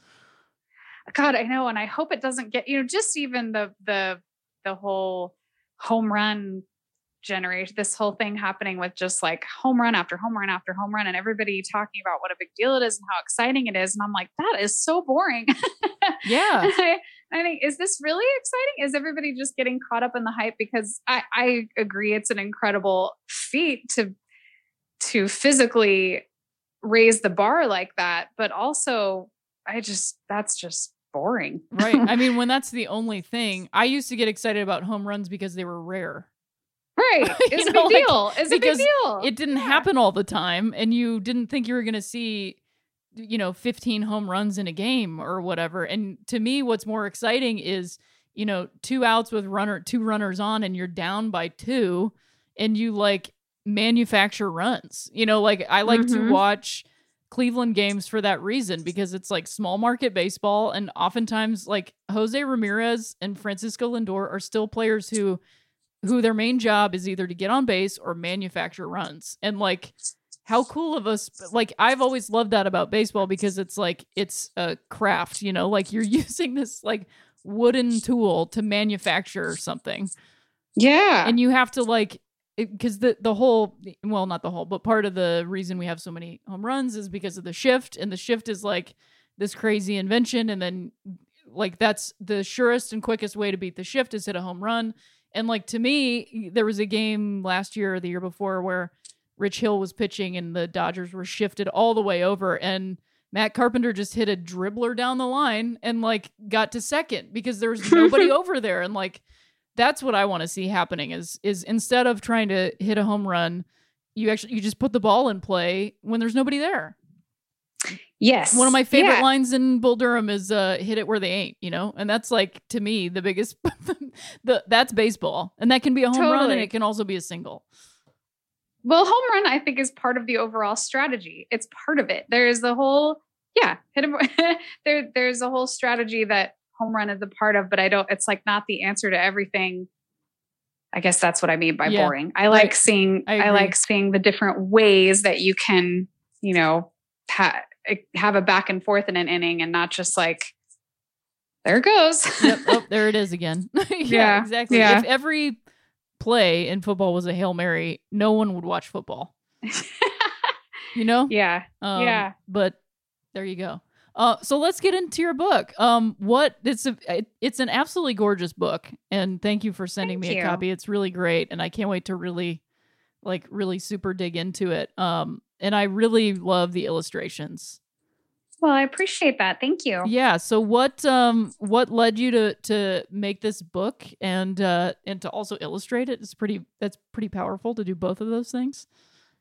Speaker 4: God, I know, and I hope it doesn't get you know just even the the the whole home run generation, this whole thing happening with just like home run after home run after home run, and everybody talking about what a big deal it is and how exciting it is, and I'm like, that is so boring.
Speaker 3: yeah
Speaker 4: I, I think is this really exciting? Is everybody just getting caught up in the hype? Because I I agree, it's an incredible feat to to physically raise the bar like that, but also I just that's just boring.
Speaker 3: right i mean when that's the only thing i used to get excited about home runs because they were rare
Speaker 4: Right.
Speaker 3: You
Speaker 4: It's a big
Speaker 3: like,
Speaker 4: deal. It's a big deal.
Speaker 3: it didn't
Speaker 4: Yeah.
Speaker 3: happen all the time and you didn't think you were going to see you know 15 home runs in a game or whatever and to me what's more exciting is you know two outs with runner two runners on and you're down by two and you like manufacture runs you know like i like to
Speaker 4: Mhm.
Speaker 3: watch cleveland games for that reason because it's like small market baseball and oftentimes like jose ramirez and francisco lindor are still players who who their main job is either to get on base or manufacture runs. And like how cool of us like I've always loved that about baseball because it's like it's a craft, you know, like you're using this like wooden tool to manufacture something.
Speaker 4: yeah.
Speaker 3: And you have to like because the the whole well not the whole but part of the reason we have so many home runs is because of the shift and the shift is like this crazy invention and then like that's the surest and quickest way to beat the shift is hit a home run and like to me there was a game last year or the year before where Rich Hill was pitching and the Dodgers were shifted all the way over and Matt Carpenter just hit a dribbler down the line and like got to second because there was nobody over there and like that's what I want to see happening is is instead of trying to hit a home run you actually you just put the ball in play when there's nobody there.
Speaker 4: Yes.
Speaker 3: One of my favorite
Speaker 4: Yeah.
Speaker 3: lines in Bull Durham is uh hit it where they ain't, you know? And that's like to me the biggest the that's baseball. And that can be a home run and it can also be a single.
Speaker 4: Well, home run, I think, is part of the overall strategy. It's part of it. There's the whole, yeah, hit him. there, there's a whole strategy that home run is a part of, but I don't. It's like not the answer to everything. I guess that's what I mean by
Speaker 3: Yeah,
Speaker 4: boring. I like
Speaker 3: right.
Speaker 4: seeing.
Speaker 3: I
Speaker 4: I, like seeing the different ways that you can, you know, ha- have a back and forth in an inning, and not just like there it goes.
Speaker 3: Yep. oh, there it is again. yeah,
Speaker 4: Yeah,
Speaker 3: exactly.
Speaker 4: yeah.
Speaker 3: If every play in football was a Hail Mary, no one would watch football. You know?
Speaker 4: yeah.
Speaker 3: Um,
Speaker 4: Yeah.
Speaker 3: But there you go. Uh, so let's get into your book. Um, what it's a it, it's an absolutely gorgeous book, and thank you for sending
Speaker 4: Thank
Speaker 3: me a copy. It's really great, and I can't wait to really, like, really super dig into it. Um, and I really love the illustrations.
Speaker 4: Well, I appreciate that. Thank you.
Speaker 3: Yeah. So what um what led you to to make this book and uh and to also illustrate it? It's pretty that's pretty powerful to do both of those things.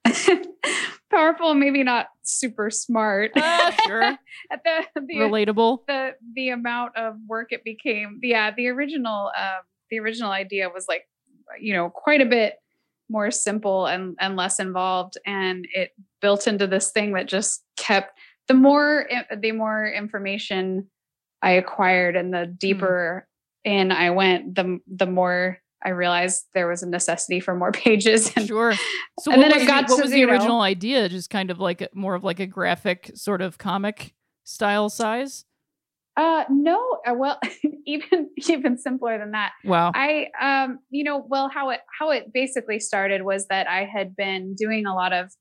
Speaker 4: Powerful, maybe not super smart.
Speaker 3: Ah, sure.
Speaker 4: At the the,
Speaker 3: Relatable.
Speaker 4: the the amount of work it became. Yeah, the original um, the original idea was like you know quite a bit more simple and and less involved, and it built into this thing that just kept the more the more information I acquired and the hmm. deeper in I went, the the more I realized there was a necessity for more pages. And
Speaker 3: Sure. So
Speaker 4: And then it
Speaker 3: the,
Speaker 4: got
Speaker 3: what
Speaker 4: to,
Speaker 3: was the
Speaker 4: you know-
Speaker 3: original idea? Just kind of like more of like a graphic sort of comic style size.
Speaker 4: Uh no, uh, well even even simpler than that.
Speaker 3: Wow.
Speaker 4: I um you know well how it how it basically started was that I had been doing a lot of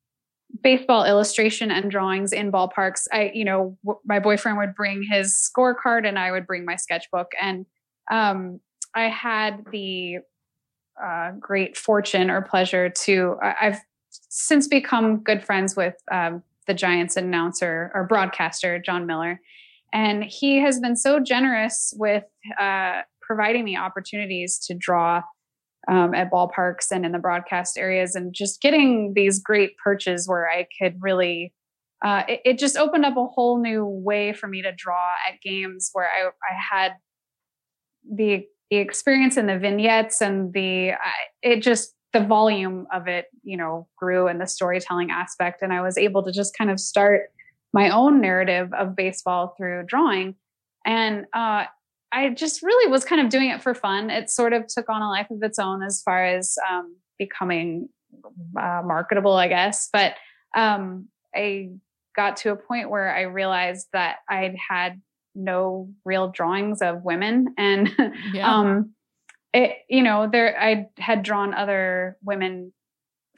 Speaker 4: baseball illustration and drawings in ballparks. I you know w- my boyfriend would bring his scorecard and I would bring my sketchbook and um I had the uh, great fortune or pleasure to I- I've since become good friends with um, the Giants announcer or broadcaster John Miller, and he has been so generous with uh, providing me opportunities to draw um, at ballparks and in the broadcast areas, and just getting these great perches where I could really. Uh, it, it just opened up a whole new way for me to draw at games where I, I had the the experience and the vignettes and the I it just the volume of it you know grew and the storytelling aspect and i was able to just kind of start my own narrative of baseball through drawing. And uh, i just really was kind of doing it for fun. It sort of took on a life of its own as far as um, becoming uh, marketable i guess. But um, i got to a point where i realized that i'd had no real drawings of women. And
Speaker 3: Yeah.
Speaker 4: um it you know there i had drawn other women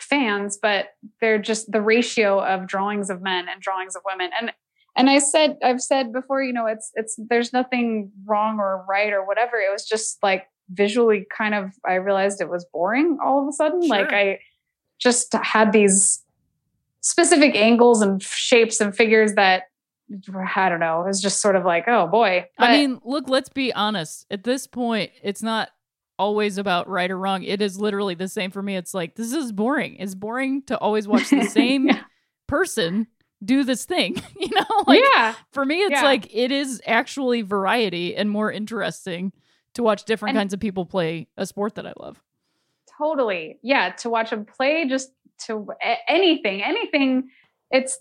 Speaker 4: fans but they're just the ratio of drawings of men and drawings of women. And and i said i've said before you know it's it's there's nothing wrong or right or whatever. It was just like visually kind of i realized it was boring all of a sudden. Like i just had these specific angles and shapes and figures that i don't know it was just sort of like oh boy.
Speaker 3: I mean, look, let's be honest. At this point, it's not always about right or wrong. It is literally the same for me. It's like, this is boring. It's boring to always watch the same
Speaker 4: Yeah.
Speaker 3: person do this thing. you know, like
Speaker 4: yeah
Speaker 3: for me, it's
Speaker 4: Yeah.
Speaker 3: like it is actually variety and more interesting to watch different
Speaker 4: And-
Speaker 3: kinds of people play a sport that I love.
Speaker 4: totally yeah to watch them play just to anything anything it's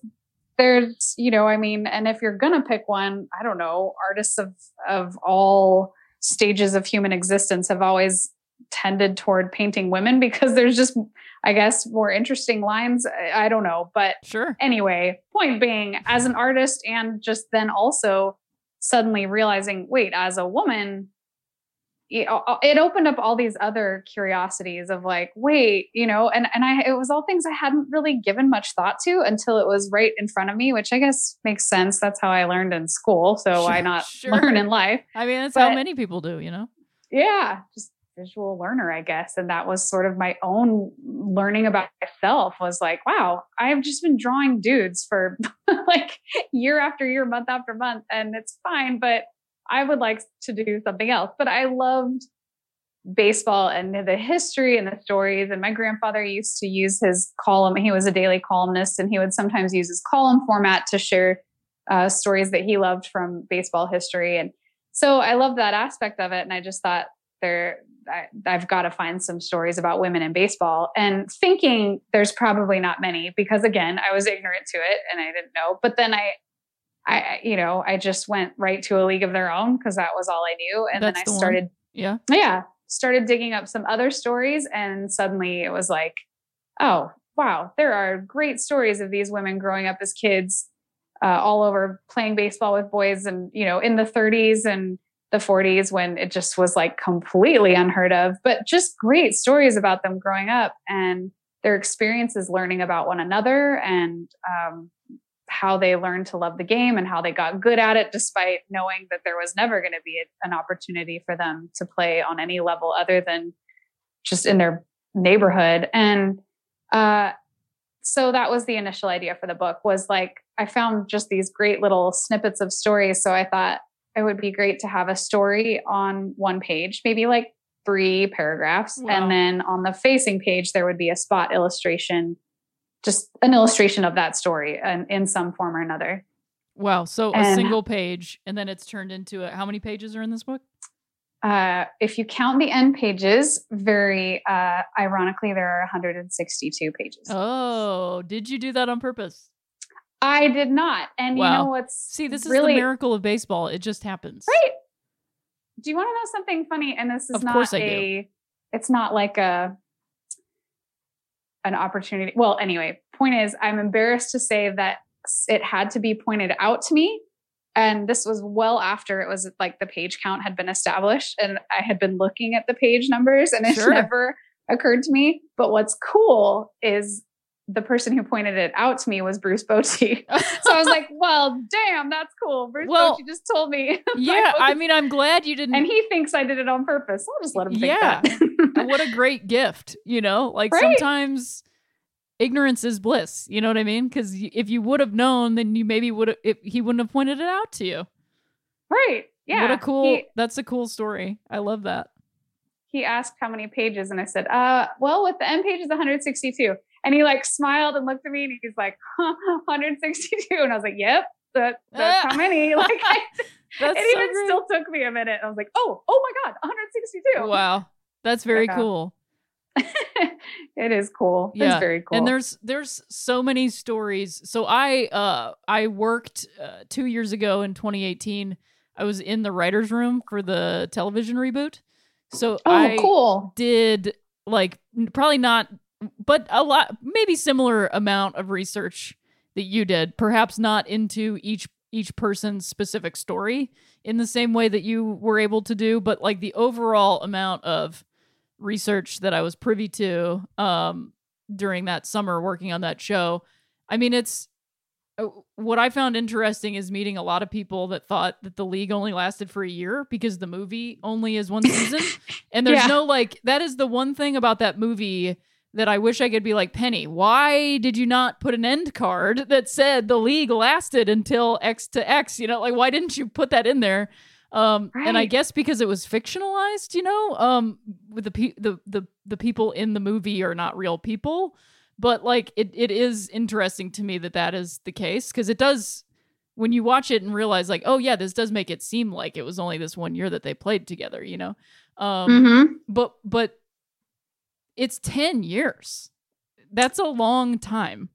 Speaker 4: there's you know i mean and if you're gonna pick one i don't know artists of of all stages of human existence have always tended toward painting women because there's just i guess more interesting lines i, I don't know but
Speaker 3: Sure.
Speaker 4: anyway point being as an artist and just then also suddenly realizing wait as a woman it opened up all these other curiosities of like wait you know and and i it was all things i hadn't really given much thought to until it was right in front of me which i guess makes sense that's how i learned in school so why not
Speaker 3: sure.
Speaker 4: learn in life
Speaker 3: I mean, that's how many people do, you know?
Speaker 4: yeah just visual learner i guess and that was sort of my own learning about myself was like wow i've just been drawing dudes for like year after year month after month and it's fine but i would like to do something else but i loved baseball and the history and the stories. And my grandfather used to use his column he was a daily columnist and he would sometimes use his column format to share uh, stories that he loved from baseball history. And so i love that aspect of it and i just thought there I, I've got to find some stories about women in baseball. And thinking there's probably not many because again I was ignorant to it and I didn't know but then I I you know I just went right to a league of their own because that was all I knew and
Speaker 3: That's
Speaker 4: then
Speaker 3: the
Speaker 4: I
Speaker 3: one.
Speaker 4: started
Speaker 3: Yeah.
Speaker 4: yeah started digging up some other stories and suddenly it was like oh wow there are great stories of these women growing up as kids uh, all over playing baseball with boys and you know in the 30s and the 40s when it just was like completely unheard of but just great stories about them growing up and their experiences learning about one another and um, how they learned to love the game and how they got good at it despite knowing that there was never going to be an opportunity for them to play on any level other than just in their neighborhood. And uh, so that was the initial idea for the book was like i found just these great little snippets of stories. So i thought it would be great to have a story on one page maybe like three paragraphs.
Speaker 3: Wow.
Speaker 4: and then on the facing page there would be a spot illustration just an illustration of that story and in some form or another
Speaker 3: Wow. So a single page, and then it's turned into a, how many pages are in this book?
Speaker 4: uh, if you count the end pages very uh, ironically there are 162 pages
Speaker 3: Oh, did you do that on purpose?
Speaker 4: I did not. And you know what's
Speaker 3: See, this is
Speaker 4: really
Speaker 3: the miracle of baseball. It just happens.
Speaker 4: right? Do you want to know something funny? And this is
Speaker 3: Of
Speaker 4: not
Speaker 3: course I do.
Speaker 4: a. It's not like a an opportunity. Well, anyway, point is, I'm embarrassed to say that it had to be pointed out to me. And this was well after it was like the page count had been established and I had been looking at the page numbers and it
Speaker 3: Sure.
Speaker 4: never occurred to me. But what's cool is the person who pointed it out to me was Bruce Bochy. so I was like, well, damn, that's cool. Bruce
Speaker 3: Well,
Speaker 4: Bochy just told me.
Speaker 3: yeah, I mean, I'm glad you didn't.
Speaker 4: and he thinks I did it on purpose. I'll just let him think
Speaker 3: Yeah.
Speaker 4: that.
Speaker 3: what a great gift, you know? Like
Speaker 4: Right.
Speaker 3: sometimes ignorance is bliss, you know what I mean? Cuz if you would have known, then you maybe would have if he wouldn't have pointed it out to you.
Speaker 4: right. Yeah.
Speaker 3: What a cool
Speaker 4: He,
Speaker 3: that's a cool story. I love that.
Speaker 4: he asked how many pages, and I said, uh, well, with the end page is 162. And he like smiled and looked at me and he's like, huh, 162. And I was like, yep, that, that's how many. Like, I,
Speaker 3: That's
Speaker 4: it
Speaker 3: so
Speaker 4: even
Speaker 3: great.
Speaker 4: still took me a minute. I was like, oh, oh my God, 162.
Speaker 3: Wow. That's very
Speaker 4: Yeah.
Speaker 3: cool.
Speaker 4: it is cool.
Speaker 3: Yeah,
Speaker 4: It's very cool.
Speaker 3: And there's there's so many stories. So I uh I worked uh, 2 years ago in 2018. I was in the writers room for the television reboot. So
Speaker 4: oh,
Speaker 3: I
Speaker 4: cool.
Speaker 3: did like probably not but a lot maybe similar amount of research that you did perhaps not into each each person's specific story in the same way that you were able to do but like the overall amount of research that I was privy to um during that summer working on that show I mean it's uh, what I found interesting is meeting a lot of people that thought that the league only lasted for a year because the movie only is one season. and there's
Speaker 4: Yeah.
Speaker 3: no like, that is the one thing about that movie that I wish I could be like, Penny, why did you not put an end card that said the league lasted until X to X? You know, like, why didn't you put that in there? Um, and I guess because it was fictionalized, you know, um, with the, pe- the the the people in the movie are not real people, but like it it is interesting to me that that is the case because it does when you watch it and realize like oh yeah this does make it seem like it was only this one year that they played together you know um
Speaker 4: Mm-hmm.
Speaker 3: but but it's 10 years that's a long time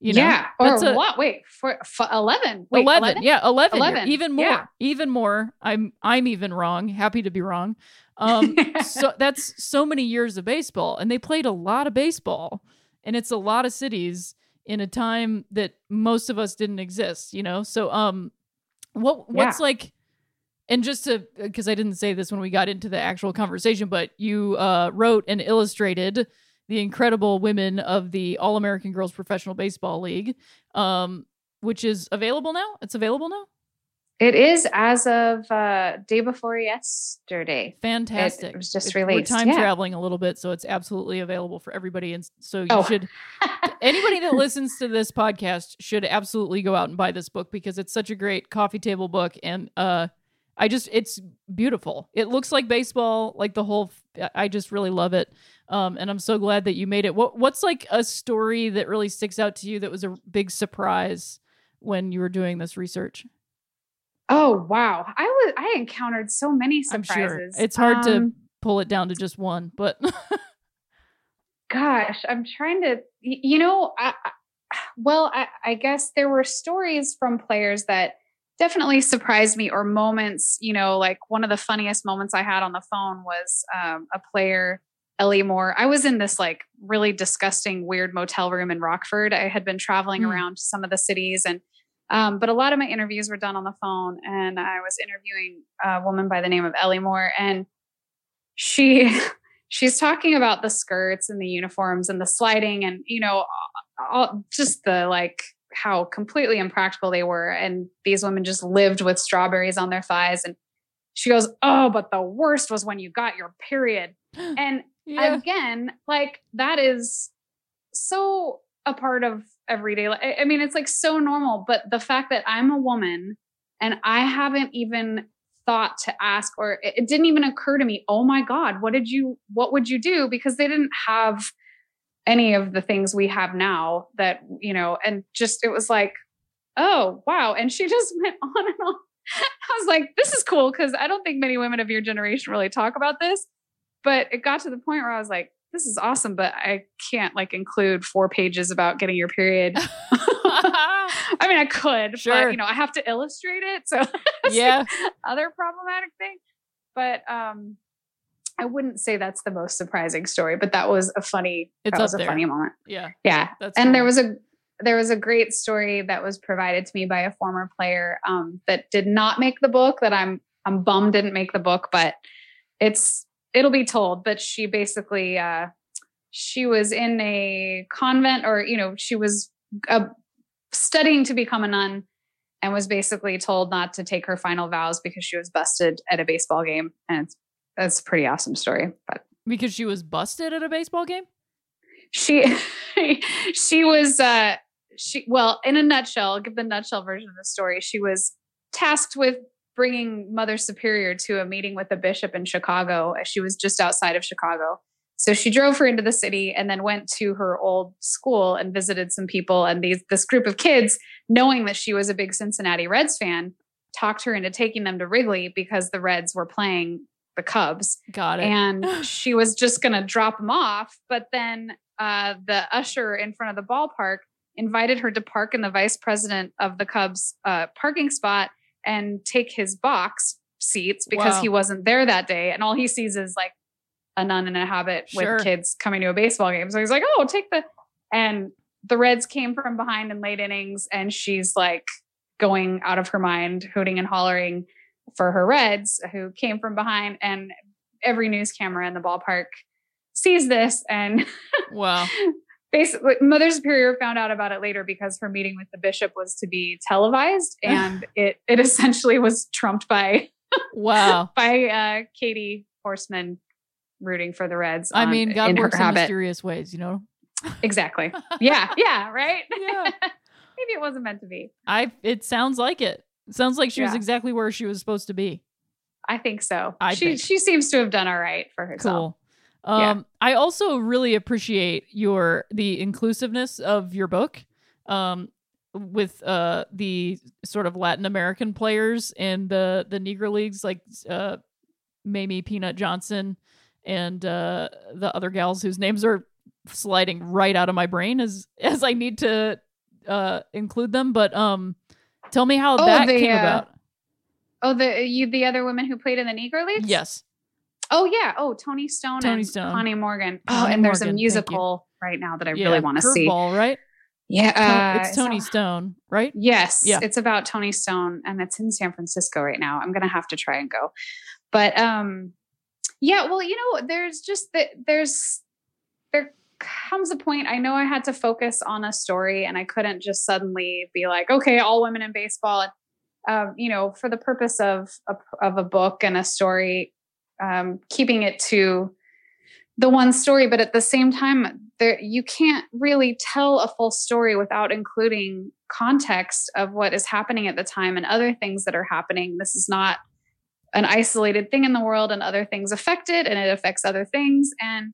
Speaker 3: you know
Speaker 4: yeah. Or
Speaker 3: a-
Speaker 4: what? Wait, for, for 11. Wait,
Speaker 3: 11, yeah 11, year-
Speaker 4: 11,
Speaker 3: even more
Speaker 4: yeah.
Speaker 3: even more i'm i'm even wrong happy to be wrong um so that's so many years of baseball and they played a lot of baseball and it's a lot of cities in a time that most of us didn't exist you know so um what what's like and just to because i didn't say this when we got into the actual conversation but you uh wrote and illustrated the incredible women of the all-american girls professional baseball league um which is available now it's available now
Speaker 4: It is as of uh, day before yesterday.
Speaker 3: fantastic It
Speaker 4: was just
Speaker 3: It's- we're time
Speaker 4: yeah.
Speaker 3: traveling a little bit so it's absolutely available for everybody and so you
Speaker 4: Oh.
Speaker 3: should anybody that listens to this podcast should absolutely go out and buy this book because it's such a great coffee table book and uh I just it's beautiful. It looks like baseball, like the whole f- I just really love it. Um and I'm so glad that you made it. What what's like a story that really sticks out to you that was a big surprise when you were doing this research?
Speaker 4: Oh wow! I was I encountered so many surprises.
Speaker 3: sure. It's hard to
Speaker 4: Um,
Speaker 3: pull it down to just one, but
Speaker 4: Gosh, I'm trying to. You know, I, I- well, I, I guess there were stories from players that definitely surprised me, or moments. You know, like one of the funniest moments I had on the phone was um, a player. Ellie Moore. I was in this like really disgusting, weird motel room in Rockford. I had been traveling
Speaker 3: Hmm.
Speaker 4: around some of the cities and um, but a lot of my interviews were done on the phone and I was interviewing a woman by the name of Ellie Moore and she she's talking about the skirts and the uniforms and the sliding and you know all, just the like how completely impractical they were. And these women just lived with strawberries on their thighs. And she goes oh but the worst was when you got your period. And
Speaker 3: yeah.
Speaker 4: again like that is so a part of everyday life i mean it's like so normal but the fact that i'm a woman and i haven't even thought to ask or it, it didn't even occur to me oh my god what did you what would you do? Because they didn't have any of the things we have now that you know and just it was like oh wow and she just went on and on i was like this is cool because i don't think many women of your generation really talk about this but it got to the point where I was like, this is awesome, but I can't like include four pages about getting your period I mean, I could,
Speaker 3: Sure.
Speaker 4: but you know, I have to illustrate it. So
Speaker 3: Yeah.
Speaker 4: other problematic thing. But um, I wouldn't say that's the most surprising story, but that was a funny.
Speaker 3: It's
Speaker 4: that was a
Speaker 3: there.
Speaker 4: funny moment.
Speaker 3: Yeah.
Speaker 4: Yeah,
Speaker 3: That's
Speaker 4: and there was a there was a great story that was provided to me by a former player um, that did not make the book. That I'm I'm bummed didn't make the book, but it's it'll be told. But she basically uh, she was in a convent, or you know, she was uh, studying to become a nun, and was basically told not to take her final vows because she was busted at a baseball game, and it's that's a pretty awesome story. But
Speaker 3: Because she was busted at a baseball game?
Speaker 4: she she was uh she well in a nutshell I'll give the nutshell version of the story she was tasked with bringing mother superior to a meeting with the bishop in chicago she was just outside of chicago so she drove her into the city and then went to her old school and visited some people and these this group of kids knowing that she was a big cincinnati reds fan talked her into taking them to wrigley because the reds were playing the cubs
Speaker 3: Got it.
Speaker 4: and she was just going to drop him off but then uh, the usher in front of the ballpark invited her to park in the vice president of the cubs uh, parking spot and take his box seats because
Speaker 3: Wow.
Speaker 4: he wasn't there that day and all he sees is like a nun in a habit
Speaker 3: Sure.
Speaker 4: with kids coming to a baseball game so he's like oh take the and the reds came from behind in late innings and she's like going out of her mind hooting and hollering for her Reds, who came from behind, and every news camera in the ballpark sees this. And
Speaker 3: wow.
Speaker 4: basically, Mother Superior found out about it later because her meeting with the bishop was to be televised, and it it essentially was trumped by
Speaker 3: Wow.
Speaker 4: by uh, Katie Horstman rooting for the Reds.
Speaker 3: I
Speaker 4: on-
Speaker 3: mean, God
Speaker 4: in
Speaker 3: works in
Speaker 4: habit.
Speaker 3: mysterious ways, you know?
Speaker 4: Exactly. Yeah. Yeah. Right.
Speaker 3: Yeah.
Speaker 4: Maybe it wasn't meant to be.
Speaker 3: I it sounds like it. Sounds like she was exactly where she was supposed to be.
Speaker 4: I think so.
Speaker 3: I
Speaker 4: she
Speaker 3: think.
Speaker 4: she seems to have done all right for herself.
Speaker 3: Cool.
Speaker 4: Yeah.
Speaker 3: Um, I also really appreciate your the inclusiveness of your book, um, with uh the sort of Latin American players in the the Negro leagues, like uh, Mamie Peanut Johnson and uh the other gals whose names are sliding right out of my brain as as I need to uh include them. But um, tell me how
Speaker 4: Oh,
Speaker 3: that
Speaker 4: the,
Speaker 3: came
Speaker 4: uh,
Speaker 3: about.
Speaker 4: Oh, the you the other women who played in the Negro Leagues?
Speaker 3: Yes.
Speaker 4: Oh yeah. Oh, Toni Stone
Speaker 3: Toni
Speaker 4: and
Speaker 3: Stone.
Speaker 4: Connie Morgan. oh,
Speaker 3: Connie
Speaker 4: and there's
Speaker 3: Morgan,
Speaker 4: a musical right now that I
Speaker 3: yeah,
Speaker 4: really want to see.
Speaker 3: Curveball, right?
Speaker 4: Yeah, uh,
Speaker 3: it's Toni
Speaker 4: that-
Speaker 3: Stone, right?
Speaker 4: Yes,
Speaker 3: Yeah.
Speaker 4: it's about Toni Stone, and it's in San Francisco right now. I'm gonna have to try and go, but um, yeah. Well, you know, there's just that there's there comes a point. I know I had to focus on a story, and I couldn't just suddenly be like, okay, all women in baseball. Um, you know, for the purpose of a, of a book and a story, um, keeping it to the one story, but at the same time, there you can't really tell a full story without including context of what is happening at the time and other things that are happening. This is not an isolated thing in the world, and other things affect it, and it affects other things. And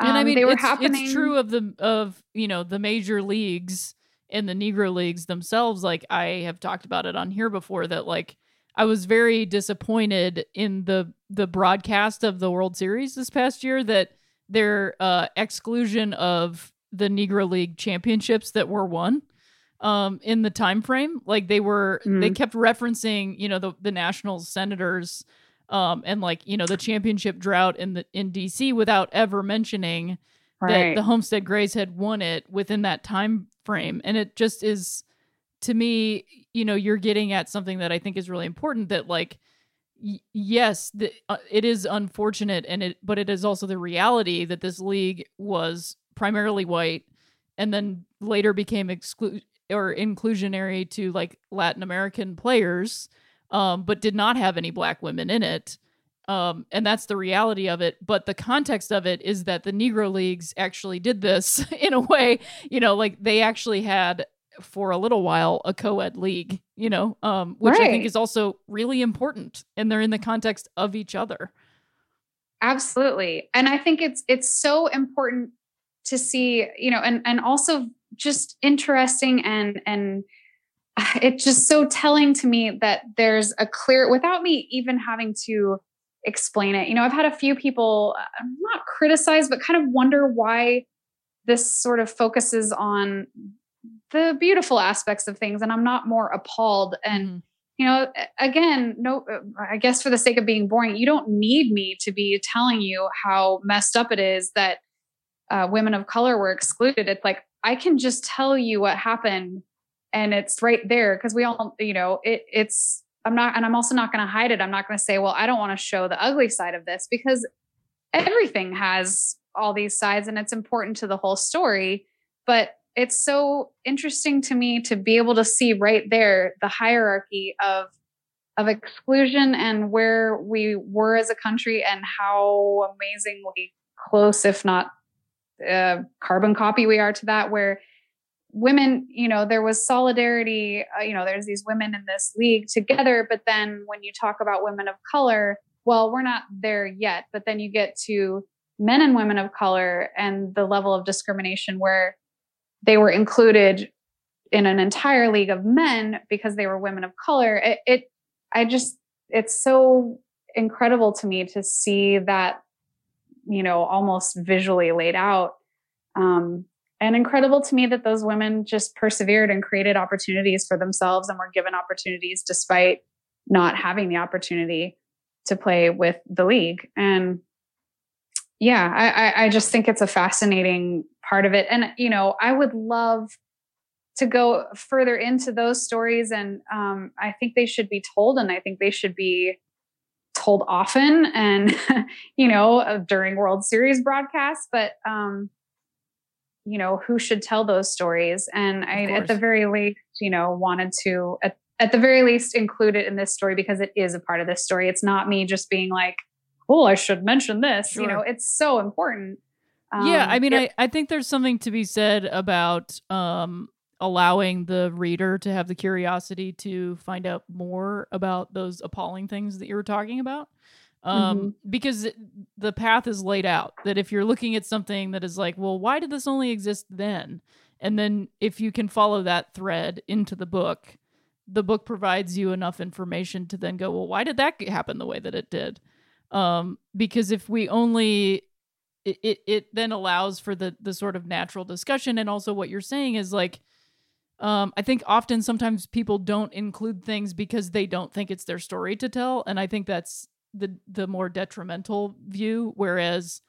Speaker 4: um,
Speaker 3: and I mean,
Speaker 4: they were
Speaker 3: it's,
Speaker 4: happening.
Speaker 3: it's true of the of you know the major leagues and the Negro leagues themselves. Like I have talked about it on here before, that like I was very disappointed in the the broadcast of the World Series this past year that their uh, exclusion of the Negro League championships that were won um in the time frame like they were they
Speaker 4: Mhm.
Speaker 3: kept referencing you know the the nationals senators um and like you know the championship drought in the in DC without ever mentioning that the Homestead Grays had won it within that time frame and it just is to me you know you're getting at something that I think is really important that like y- yes the, uh, it is unfortunate and it but it is also the reality that this league was primarily white and then later became exclu- or inclusionary to like Latin American players um but did not have any black women in it um, and that's the reality of it. But the context of it is that the Negro Leagues actually did this in a way, you know, like they actually had for a little while a co-ed league, you know, um, which I think is also really important, and they're in the context of each other.
Speaker 4: absolutely and i think it's it's so important to see you know and and also just interesting and and it's just so telling to me that there's a clear without me even having to explain it. You know i've had a few people uh, not criticize but kind of wonder why this sort of focuses on the beautiful aspects of things and i'm not more appalled. And
Speaker 3: Mhm.
Speaker 4: you know again no uh, i guess for the sake of being boring you don't need me to be telling you how messed up it is that uh, women of color were excluded. It's like i can just tell you what happened and it's right there because we all you know it it's i'm not and i'm also not going to hide it. I'm not going to say well i don't want to show the ugly side of this because everything has all these sides and it's important to the whole story. But it's so interesting to me to be able to see right there the hierarchy of of exclusion and where we were as a country and how amazingly close if not uh, carbon copy we are to that where women you know there was solidarity uh, you know there's these women in this league together but then when you talk about women of color well we're not there yet but then you get to men and women of color and the level of discrimination where they were included in an entire league of men because they were women of color. It, it i just it's so incredible to me to see that you know almost visually laid out. Um, and incredible to me that those women just persevered and created opportunities for themselves and were given opportunities despite not having the opportunity to play with the league. And yeah I, I, just think it's a fascinating part of it. And you know i would love to go further into those stories and um, i think they should be told and i think they should be told often and you know uh, during world series broadcasts but um, you know who should tell those stories. And i at the very least you know wanted to at, at the very least include it in this story because it is a part of this story. It's not me just being like oh i should mention this you know it's so important.
Speaker 3: Yeah,
Speaker 4: Um,
Speaker 3: I mean,
Speaker 4: it-
Speaker 3: I, I think there's something to be said about um, allowing the reader to have the curiosity to find out more about those appalling things that you were talking about. Um,
Speaker 4: Mm-hmm.
Speaker 3: Because the path is laid out that if you're looking at something that is like, well, why did this only exist then? And then if you can follow that thread into the book, the book provides you enough information to then go, well, why did that happen the way that it did? Um, because if we only it, it it then allows for the the sort of natural discussion and also what you're saying is like um i think often sometimes people don't include things because they don't think it's their story to tell and i think that's the the more detrimental view whereas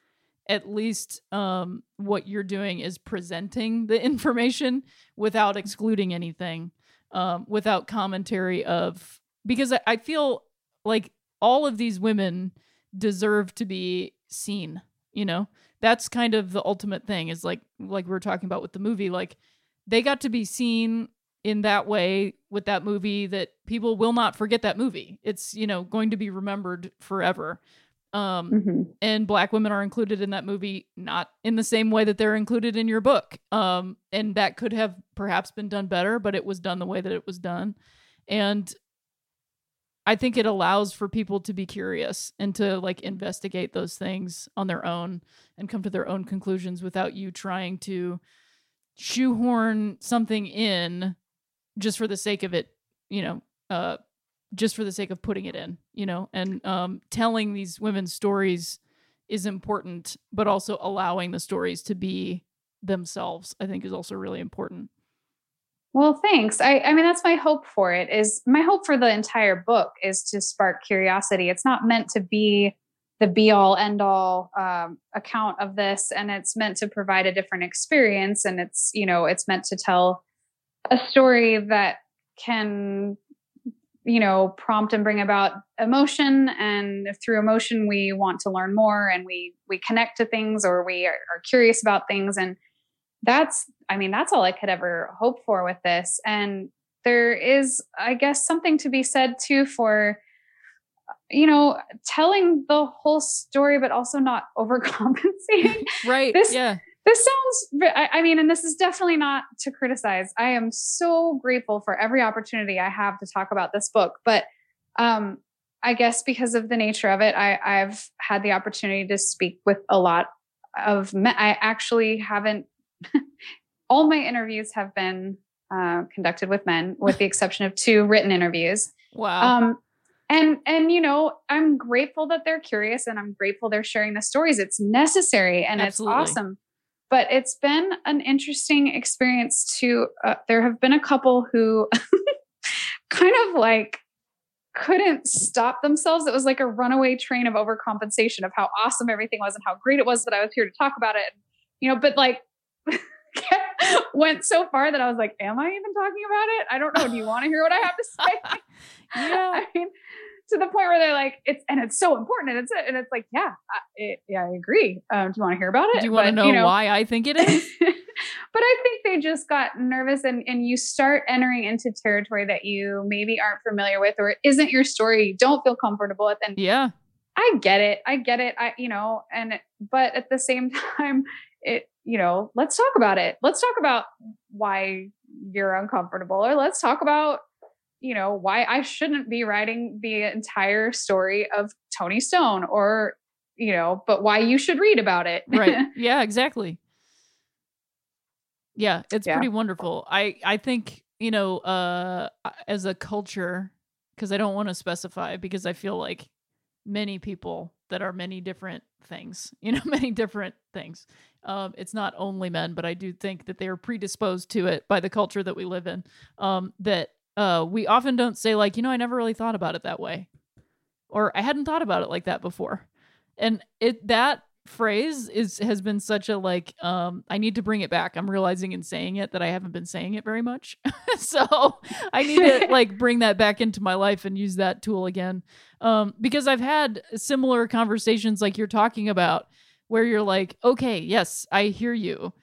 Speaker 3: at least um what you're doing is presenting the information without excluding anything um without commentary of because I, feel like all of these women deserve to be seen you know? That's kind of the ultimate thing is like like we were talking about with the movie like they got to be seen in that way with that movie that people will not forget that movie. It's you know going to be remembered forever. Um
Speaker 4: Mhm.
Speaker 3: and black women are included in that movie not in the same way that they're included in your book. Um and that could have perhaps been done better but it was done the way that it was done. And i think it allows for people to be curious and to like investigate those things on their own and come to their own conclusions without you trying to shoehorn something in just for the sake of it you know uh just for the sake of putting it in you know and um telling these women's stories is important but also allowing the stories to be themselves i think is also really important
Speaker 4: Well, thanks. I, I mean, that's my hope for it. Is my hope for the entire book is to spark curiosity. It's not meant to be the be all end all um, account of this, and it's meant to provide a different experience. And it's you know, it's meant to tell a story that can you know prompt and bring about emotion. And through emotion we want to learn more and we we connect to things or we are, are curious about things. And that's i mean that's all i could ever hope for with this. And there is i guess something to be said too for you know telling the whole story but also not overcompensating.
Speaker 3: Right.
Speaker 4: This-
Speaker 3: yeah
Speaker 4: this sounds I, mean and this is definitely not to criticize. I am so grateful for every opportunity i have to talk about this book but um i guess because of the nature of it i i've had the opportunity to speak with a lot of men i actually haven't all my interviews have been uh, conducted with men with the exception of two written interviews.
Speaker 3: Wow.
Speaker 4: Um and and you know i'm grateful that they're curious and i'm grateful they're sharing the stories. It's necessary and
Speaker 3: Absolutely.
Speaker 4: it's awesome but it's been an interesting experience to uh, there have been a couple who kind of like couldn't stop themselves. It was like a runaway train of overcompensation of how awesome everything was and how great it was that i was here to talk about it. You know but like went so far that i was like am i even talking about it? I don't know. Do you want to hear what i have to say?
Speaker 3: Yeah.
Speaker 4: i mean to the point where they're like it's and it's so important and it's and it's like yeah I, it, yeah i agree um, do you want to hear about it
Speaker 3: Do you want to
Speaker 4: But,
Speaker 3: know, why I think it is?
Speaker 4: but I think they just got nervous and, and you start entering into territory that you maybe aren't familiar with or it isn't your story. You don't feel comfortable with. And
Speaker 3: yeah.
Speaker 4: I get it. I get it. I, you know, and, but at the same time, it, you know, let's talk about it. Let's talk about why you're uncomfortable or let's talk about, you know, why I shouldn't be writing the entire story of Toni Stone or, you know, but why you should read about it.
Speaker 3: right yeah exactly yeah it's
Speaker 4: Yeah.
Speaker 3: pretty wonderful i i think you know uh as a culture because i don't want to specify because i feel like many people that are many different things you know many different things um it's not only men but i do think that they are predisposed to it by the culture that we live in um that uh we often don't say like you know i never really thought about it that way or i hadn't thought about it like that before. And it that phrase is has been such a like um i need to bring it back. I'm realizing in saying it that i haven't been saying it very much. So i need to like bring that back into my life and use that tool again. Um because i've had similar conversations like you're talking about where you're like okay yes i hear you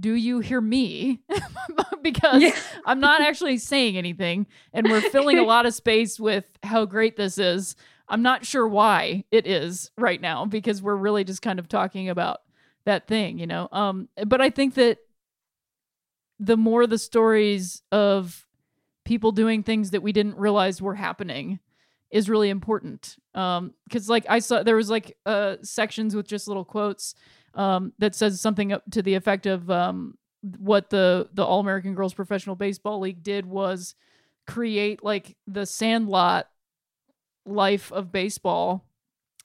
Speaker 3: do you hear me because
Speaker 4: Yeah.
Speaker 3: i'm not actually saying anything and we're filling a lot of space with how great this is I'm not sure why it is right now because we're really just kind of talking about that thing, you know. Um but I think that the more the stories of people doing things that we didn't realize were happening is really important. Um cuz like I saw there was like uh sections with just little quotes um that says something to the effect of um what the the All American Girls Professional Baseball League did was create like the Sandlot life of baseball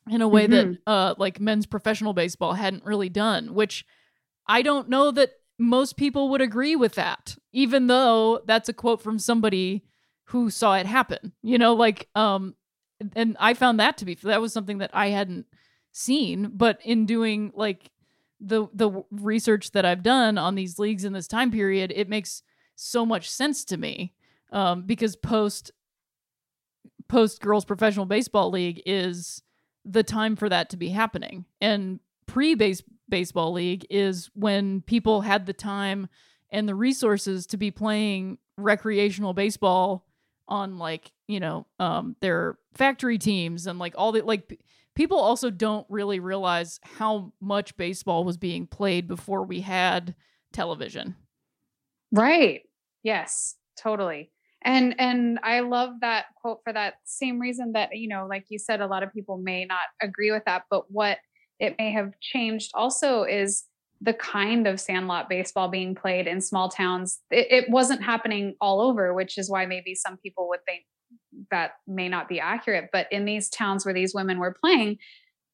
Speaker 3: in a way that uh like men's professional baseball hadn't really done which i don't know that most people would agree with that even though that's a quote from somebody who saw it happen you know like um and i found that to be that was something that i hadn't seen but in doing like the the research that i've done on these leagues in this time period it makes so much sense to me um because post post girls professional baseball league is the time for that to be happening. And pre base baseball league is when people had the time and the resources to be playing recreational baseball on like you know um their factory teams and like all the like people also don't really realize how much baseball was being played before we had television
Speaker 4: Right. Yes, totally. And and I love that quote for that same reason that you know, like you said, a lot of people may not agree with that, but what it may have changed also is the kind of sandlot baseball being played in small towns. It, it wasn't happening all over, which is why maybe some people would think that may not be accurate. But in these towns where these women were playing,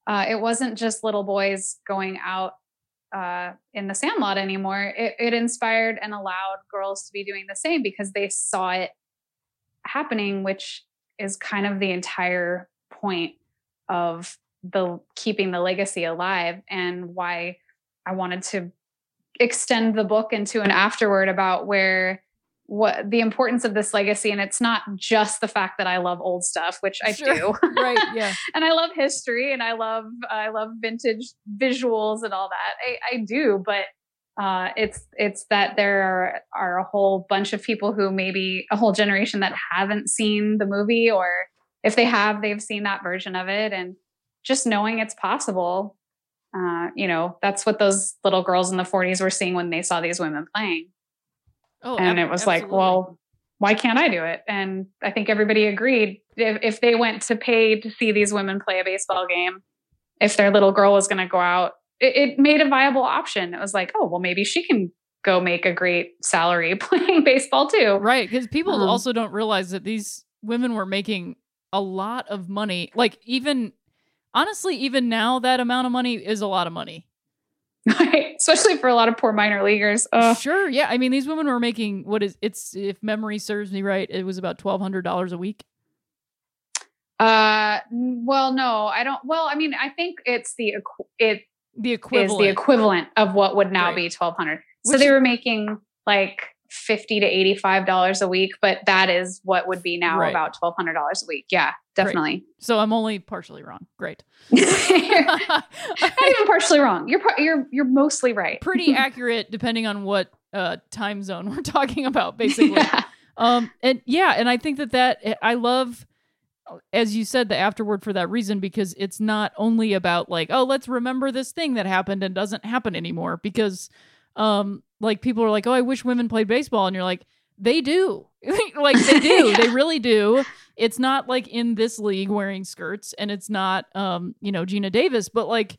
Speaker 4: uh, it wasn't just little boys going out uh, in the sandlot anymore. It, it inspired and allowed girls to be doing the same because they saw it happening, which is kind of the entire point of the keeping the legacy alive and why I wanted to extend the book into an afterword about where what the importance of this legacy and it's not just the fact that I love old stuff which I
Speaker 3: Sure.
Speaker 4: do
Speaker 3: right yeah
Speaker 4: and I love history and I love I love vintage visuals and all that. I, I do, but uh, it's it's that there are, are a whole bunch of people who maybe a whole generation that haven't seen the movie, or if they have, they've seen that version of it, and just knowing it's possible. Uh, you know, that's what those little girls in the 40s were seeing when they saw these women playing
Speaker 3: oh
Speaker 4: and
Speaker 3: ab-
Speaker 4: it was like well why can't i do it and i think everybody agreed if, if they went to pay to see these women play a baseball game if their little girl was going to go out it, it made a viable option it was like oh well maybe she can go make a great salary playing baseball too
Speaker 3: Right, because people
Speaker 4: Um,
Speaker 3: also don't realize that these women were making a lot of money. Like even honestly, even now that amount of money is a lot of money.
Speaker 4: Right. Especially for a lot of poor minor leaguers. Ugh.
Speaker 3: Sure. Yeah. I mean, these women were making what is it's if memory serves me right, it was about twelve hundred dollars a week.
Speaker 4: Uh, well, no, I don't. Well, I mean, I think it's the it
Speaker 3: The equivalent is
Speaker 4: the equivalent of what would now
Speaker 3: Right.
Speaker 4: be twelve hundred. So
Speaker 3: Which
Speaker 4: they were making like fifty to eighty five dollars a week, but that is what would be now
Speaker 3: Right.
Speaker 4: about twelve hundred dollars a week. Yeah, definitely.
Speaker 3: so I'm only partially wrong. Great.
Speaker 4: not even partially wrong. You're you're you're mostly right.
Speaker 3: Pretty accurate depending on what uh time zone we're talking about, basically.
Speaker 4: Yeah.
Speaker 3: Um, and yeah, and I think that that eh, I love, as you said, the afterword for that reason because it's not only about like, oh, let's remember this thing that happened and doesn't happen anymore. Because, um, like people are like, oh, I wish women played baseball, and you're like, they do, like they do, they really do. It's not like in this league wearing skirts, and it's not, um, you know, Geena Davis, but like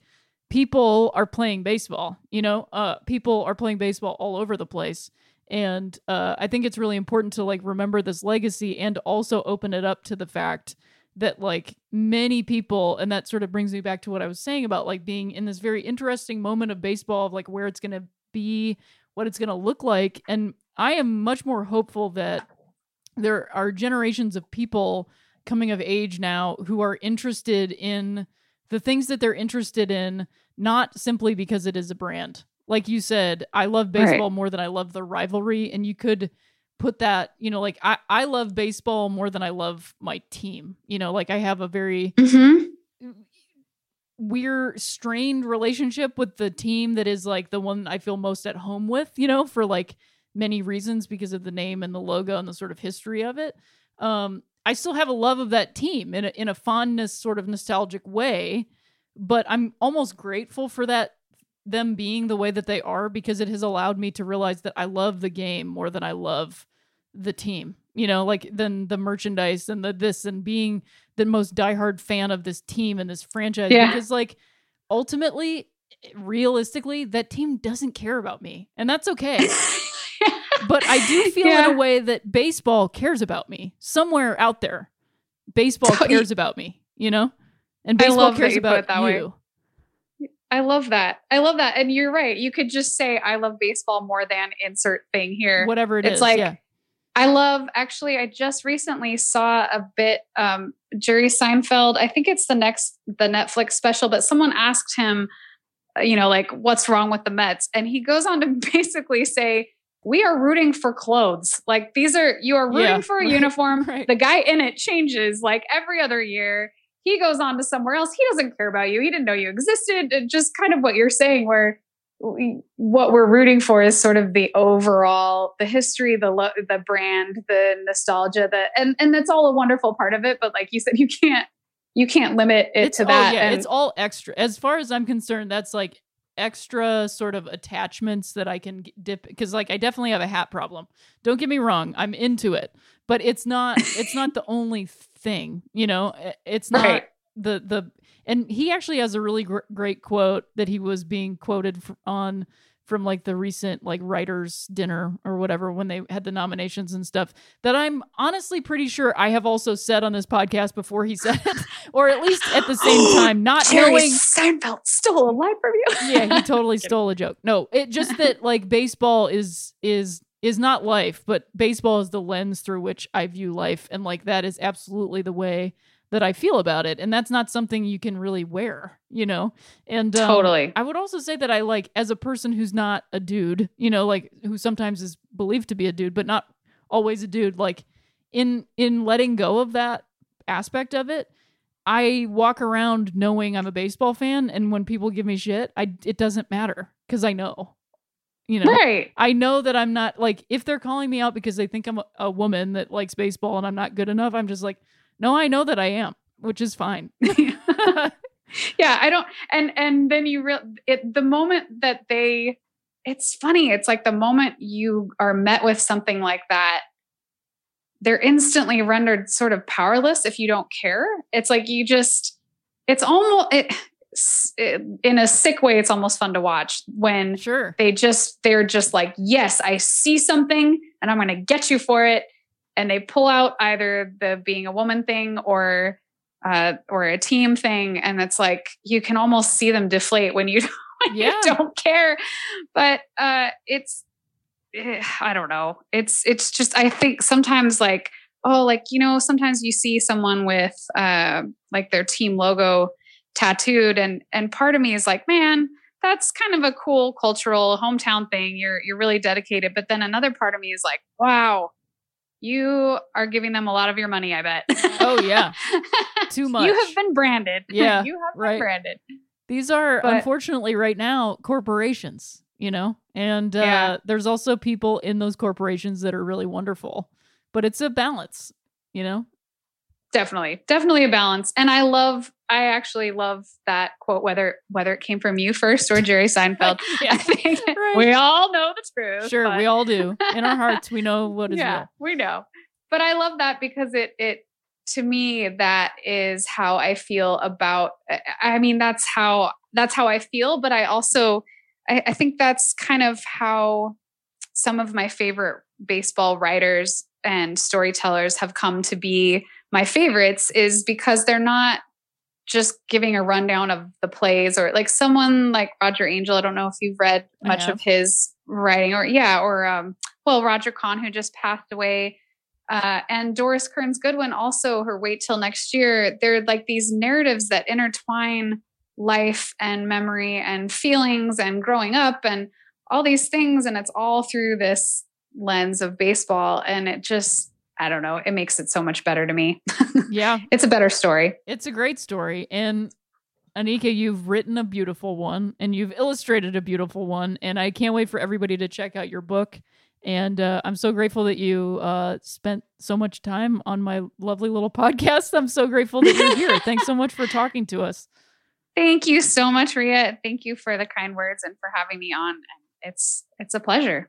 Speaker 3: people are playing baseball. You know, uh, people are playing baseball all over the place. And uh, i think it's really important to like remember this legacy and also open it up to the fact that like many people and that sort of brings me back to what i was saying about like being in this very interesting moment of baseball of like where it's going to be what it's going to look like and i am much more hopeful that there are generations of people coming of age now who are interested in the things that they're interested in not simply because it is a brand like you said i love
Speaker 4: Right.
Speaker 3: baseball more than i love the rivalry and you could put that you know like i i love baseball more than i love my team you know like i have a very
Speaker 4: Mhm.
Speaker 3: Weird strained relationship with the team that is like the one I feel most at home with, you know, for like many reasons because of the name and the logo and the sort of history of it. Um I still have a love of that team in a, in a fondness sort of nostalgic way, but I'm almost grateful for that them being the way that they are because it has allowed me to realize that I love the game more than I love the team. You know, like than the merchandise and the this and being the most diehard fan of this team and this franchise
Speaker 4: Yeah.
Speaker 3: because like ultimately realistically that team doesn't care about me and that's okay but i do feel
Speaker 4: Yeah.
Speaker 3: in a way that baseball cares about me somewhere out there baseball
Speaker 4: So you-
Speaker 3: cares about me you know and baseball cares
Speaker 4: you
Speaker 3: about
Speaker 4: it that way.
Speaker 3: you
Speaker 4: I love that. I love that. And you're right. You could just say I love baseball more than insert thing here.
Speaker 3: whatever it is.
Speaker 4: It's like
Speaker 3: yeah
Speaker 4: I love actually I just recently saw a bit um Jerry Seinfeld. I think it's the next the Netflix special, but someone asked him, uh, you know, like what's wrong with the Mets? And he goes on to basically say we are rooting for clothes. Like these are you are rooting
Speaker 3: Yeah,
Speaker 4: for a
Speaker 3: right,
Speaker 4: uniform.
Speaker 3: right.
Speaker 4: The guy in it changes like every other year. He goes on to somewhere else. He doesn't care about you. He didn't know you existed. And just kind of what you're saying, where what we're rooting for is sort of the overall, the history, the lo- the brand, the nostalgia, the and and that's all a wonderful part of it. But like you said, you can't you can't limit it
Speaker 3: it's
Speaker 4: to
Speaker 3: all,
Speaker 4: that.
Speaker 3: yeah
Speaker 4: and
Speaker 3: it's all extra as far as i'm concerned that's like extra sort of attachments that i can dip because like i definitely have a hat problem don't get me wrong i'm into it but it's not it's not the only thing you know eh, it's not
Speaker 4: Right.
Speaker 3: the the and he actually has a really gr- great quote that he was being quoted f- on from like the recent like writers dinner or whatever when they had the nominations and stuff that I'm honestly pretty sure I have also said on this podcast before he said it or at least at the same time not
Speaker 4: Jerry
Speaker 3: knowing
Speaker 4: Seinfeld stole a line from you.
Speaker 3: yeah, he totally stole a joke. No, it just that like baseball is is is not life, but baseball is the lens through which I view life, and like that is absolutely the way that I feel about it, and that's not something you can really wear, you know. And um,
Speaker 4: Totally.
Speaker 3: I would also say that I like as a person who's not a dude, you know, like who sometimes is believed to be a dude, but not always a dude. Like in in letting go of that aspect of it, I walk around knowing I'm a baseball fan, and when people give me shit, I it doesn't matter because I know, you know,
Speaker 4: Right.
Speaker 3: I know that I'm not like if they're calling me out because they think I'm a, a woman that likes baseball and I'm not good enough. I'm just like, no, I know that I am, which is fine.
Speaker 4: yeah i don't and and then you real it the moment that they it's funny it's like the moment you are met with something like that they're instantly rendered sort of powerless if you don't care. It's like you just it's almost it, it in a sick way it's almost fun to watch when
Speaker 3: sure,
Speaker 4: they just they're just like yes i see something and i'm going to get you for it and they pull out either the being a woman thing or uh or a team thing and it's like you can almost see them deflate when you
Speaker 3: Yeah.
Speaker 4: Don't care. But uh, it's, eh, I don't know. It's, it's just, I think sometimes like, oh, like, you know, sometimes you see someone with uh, like their team logo tattooed and, and part of me is like, man, that's kind of a cool cultural hometown thing. You're, you're really dedicated. But then another part of me is like, wow, you are giving them a lot of your money, I bet.
Speaker 3: Oh, yeah. Too much.
Speaker 4: You have been branded.
Speaker 3: Yeah,
Speaker 4: you have
Speaker 3: right.
Speaker 4: been branded.
Speaker 3: These are
Speaker 4: But-
Speaker 3: unfortunately right now corporations, you know, and uh,
Speaker 4: Yeah.
Speaker 3: there's also people in those corporations that are really wonderful, but it's a balance, you know.
Speaker 4: Definitely. Definitely a balance. And I love I actually love that quote, whether whether it came from you first or Jerry Seinfeld.
Speaker 3: Yeah, Right.
Speaker 4: we all know the truth.
Speaker 3: sure,
Speaker 4: but-
Speaker 3: we all do. In our hearts, we know what is
Speaker 4: yeah,
Speaker 3: real.
Speaker 4: we know. But I love that because it it to me that is how I feel about I- I mean that's how that's how I feel, but I also I, I think that's kind of how some of my favorite baseball writers and storytellers have come to be my favorites is because they're not just giving a rundown of the plays or like someone like Roger Angell. I don't know if you've read much of his writing or yeah, or um well, Roger Kahn who just passed away. Uh, and Doris Kearns Goodwin also her wait till next year. They're like these narratives that intertwine life and memory and feelings and growing up and all these things. And it's all through this lens of baseball. And it just, I don't know, it makes it so much better to me.
Speaker 3: Yeah,
Speaker 4: it's a better story.
Speaker 3: it's a great story. And Anika, you've written a beautiful one and you've illustrated a beautiful one. And I can't wait for everybody to check out your book. And uh, I'm so grateful that you uh, spent so much time on my lovely little podcast. I'm so grateful that you're here. Thanks so much for talking to us.
Speaker 4: Thank you so much, Ria. Thank you for the kind words and for having me on. It's it's a pleasure.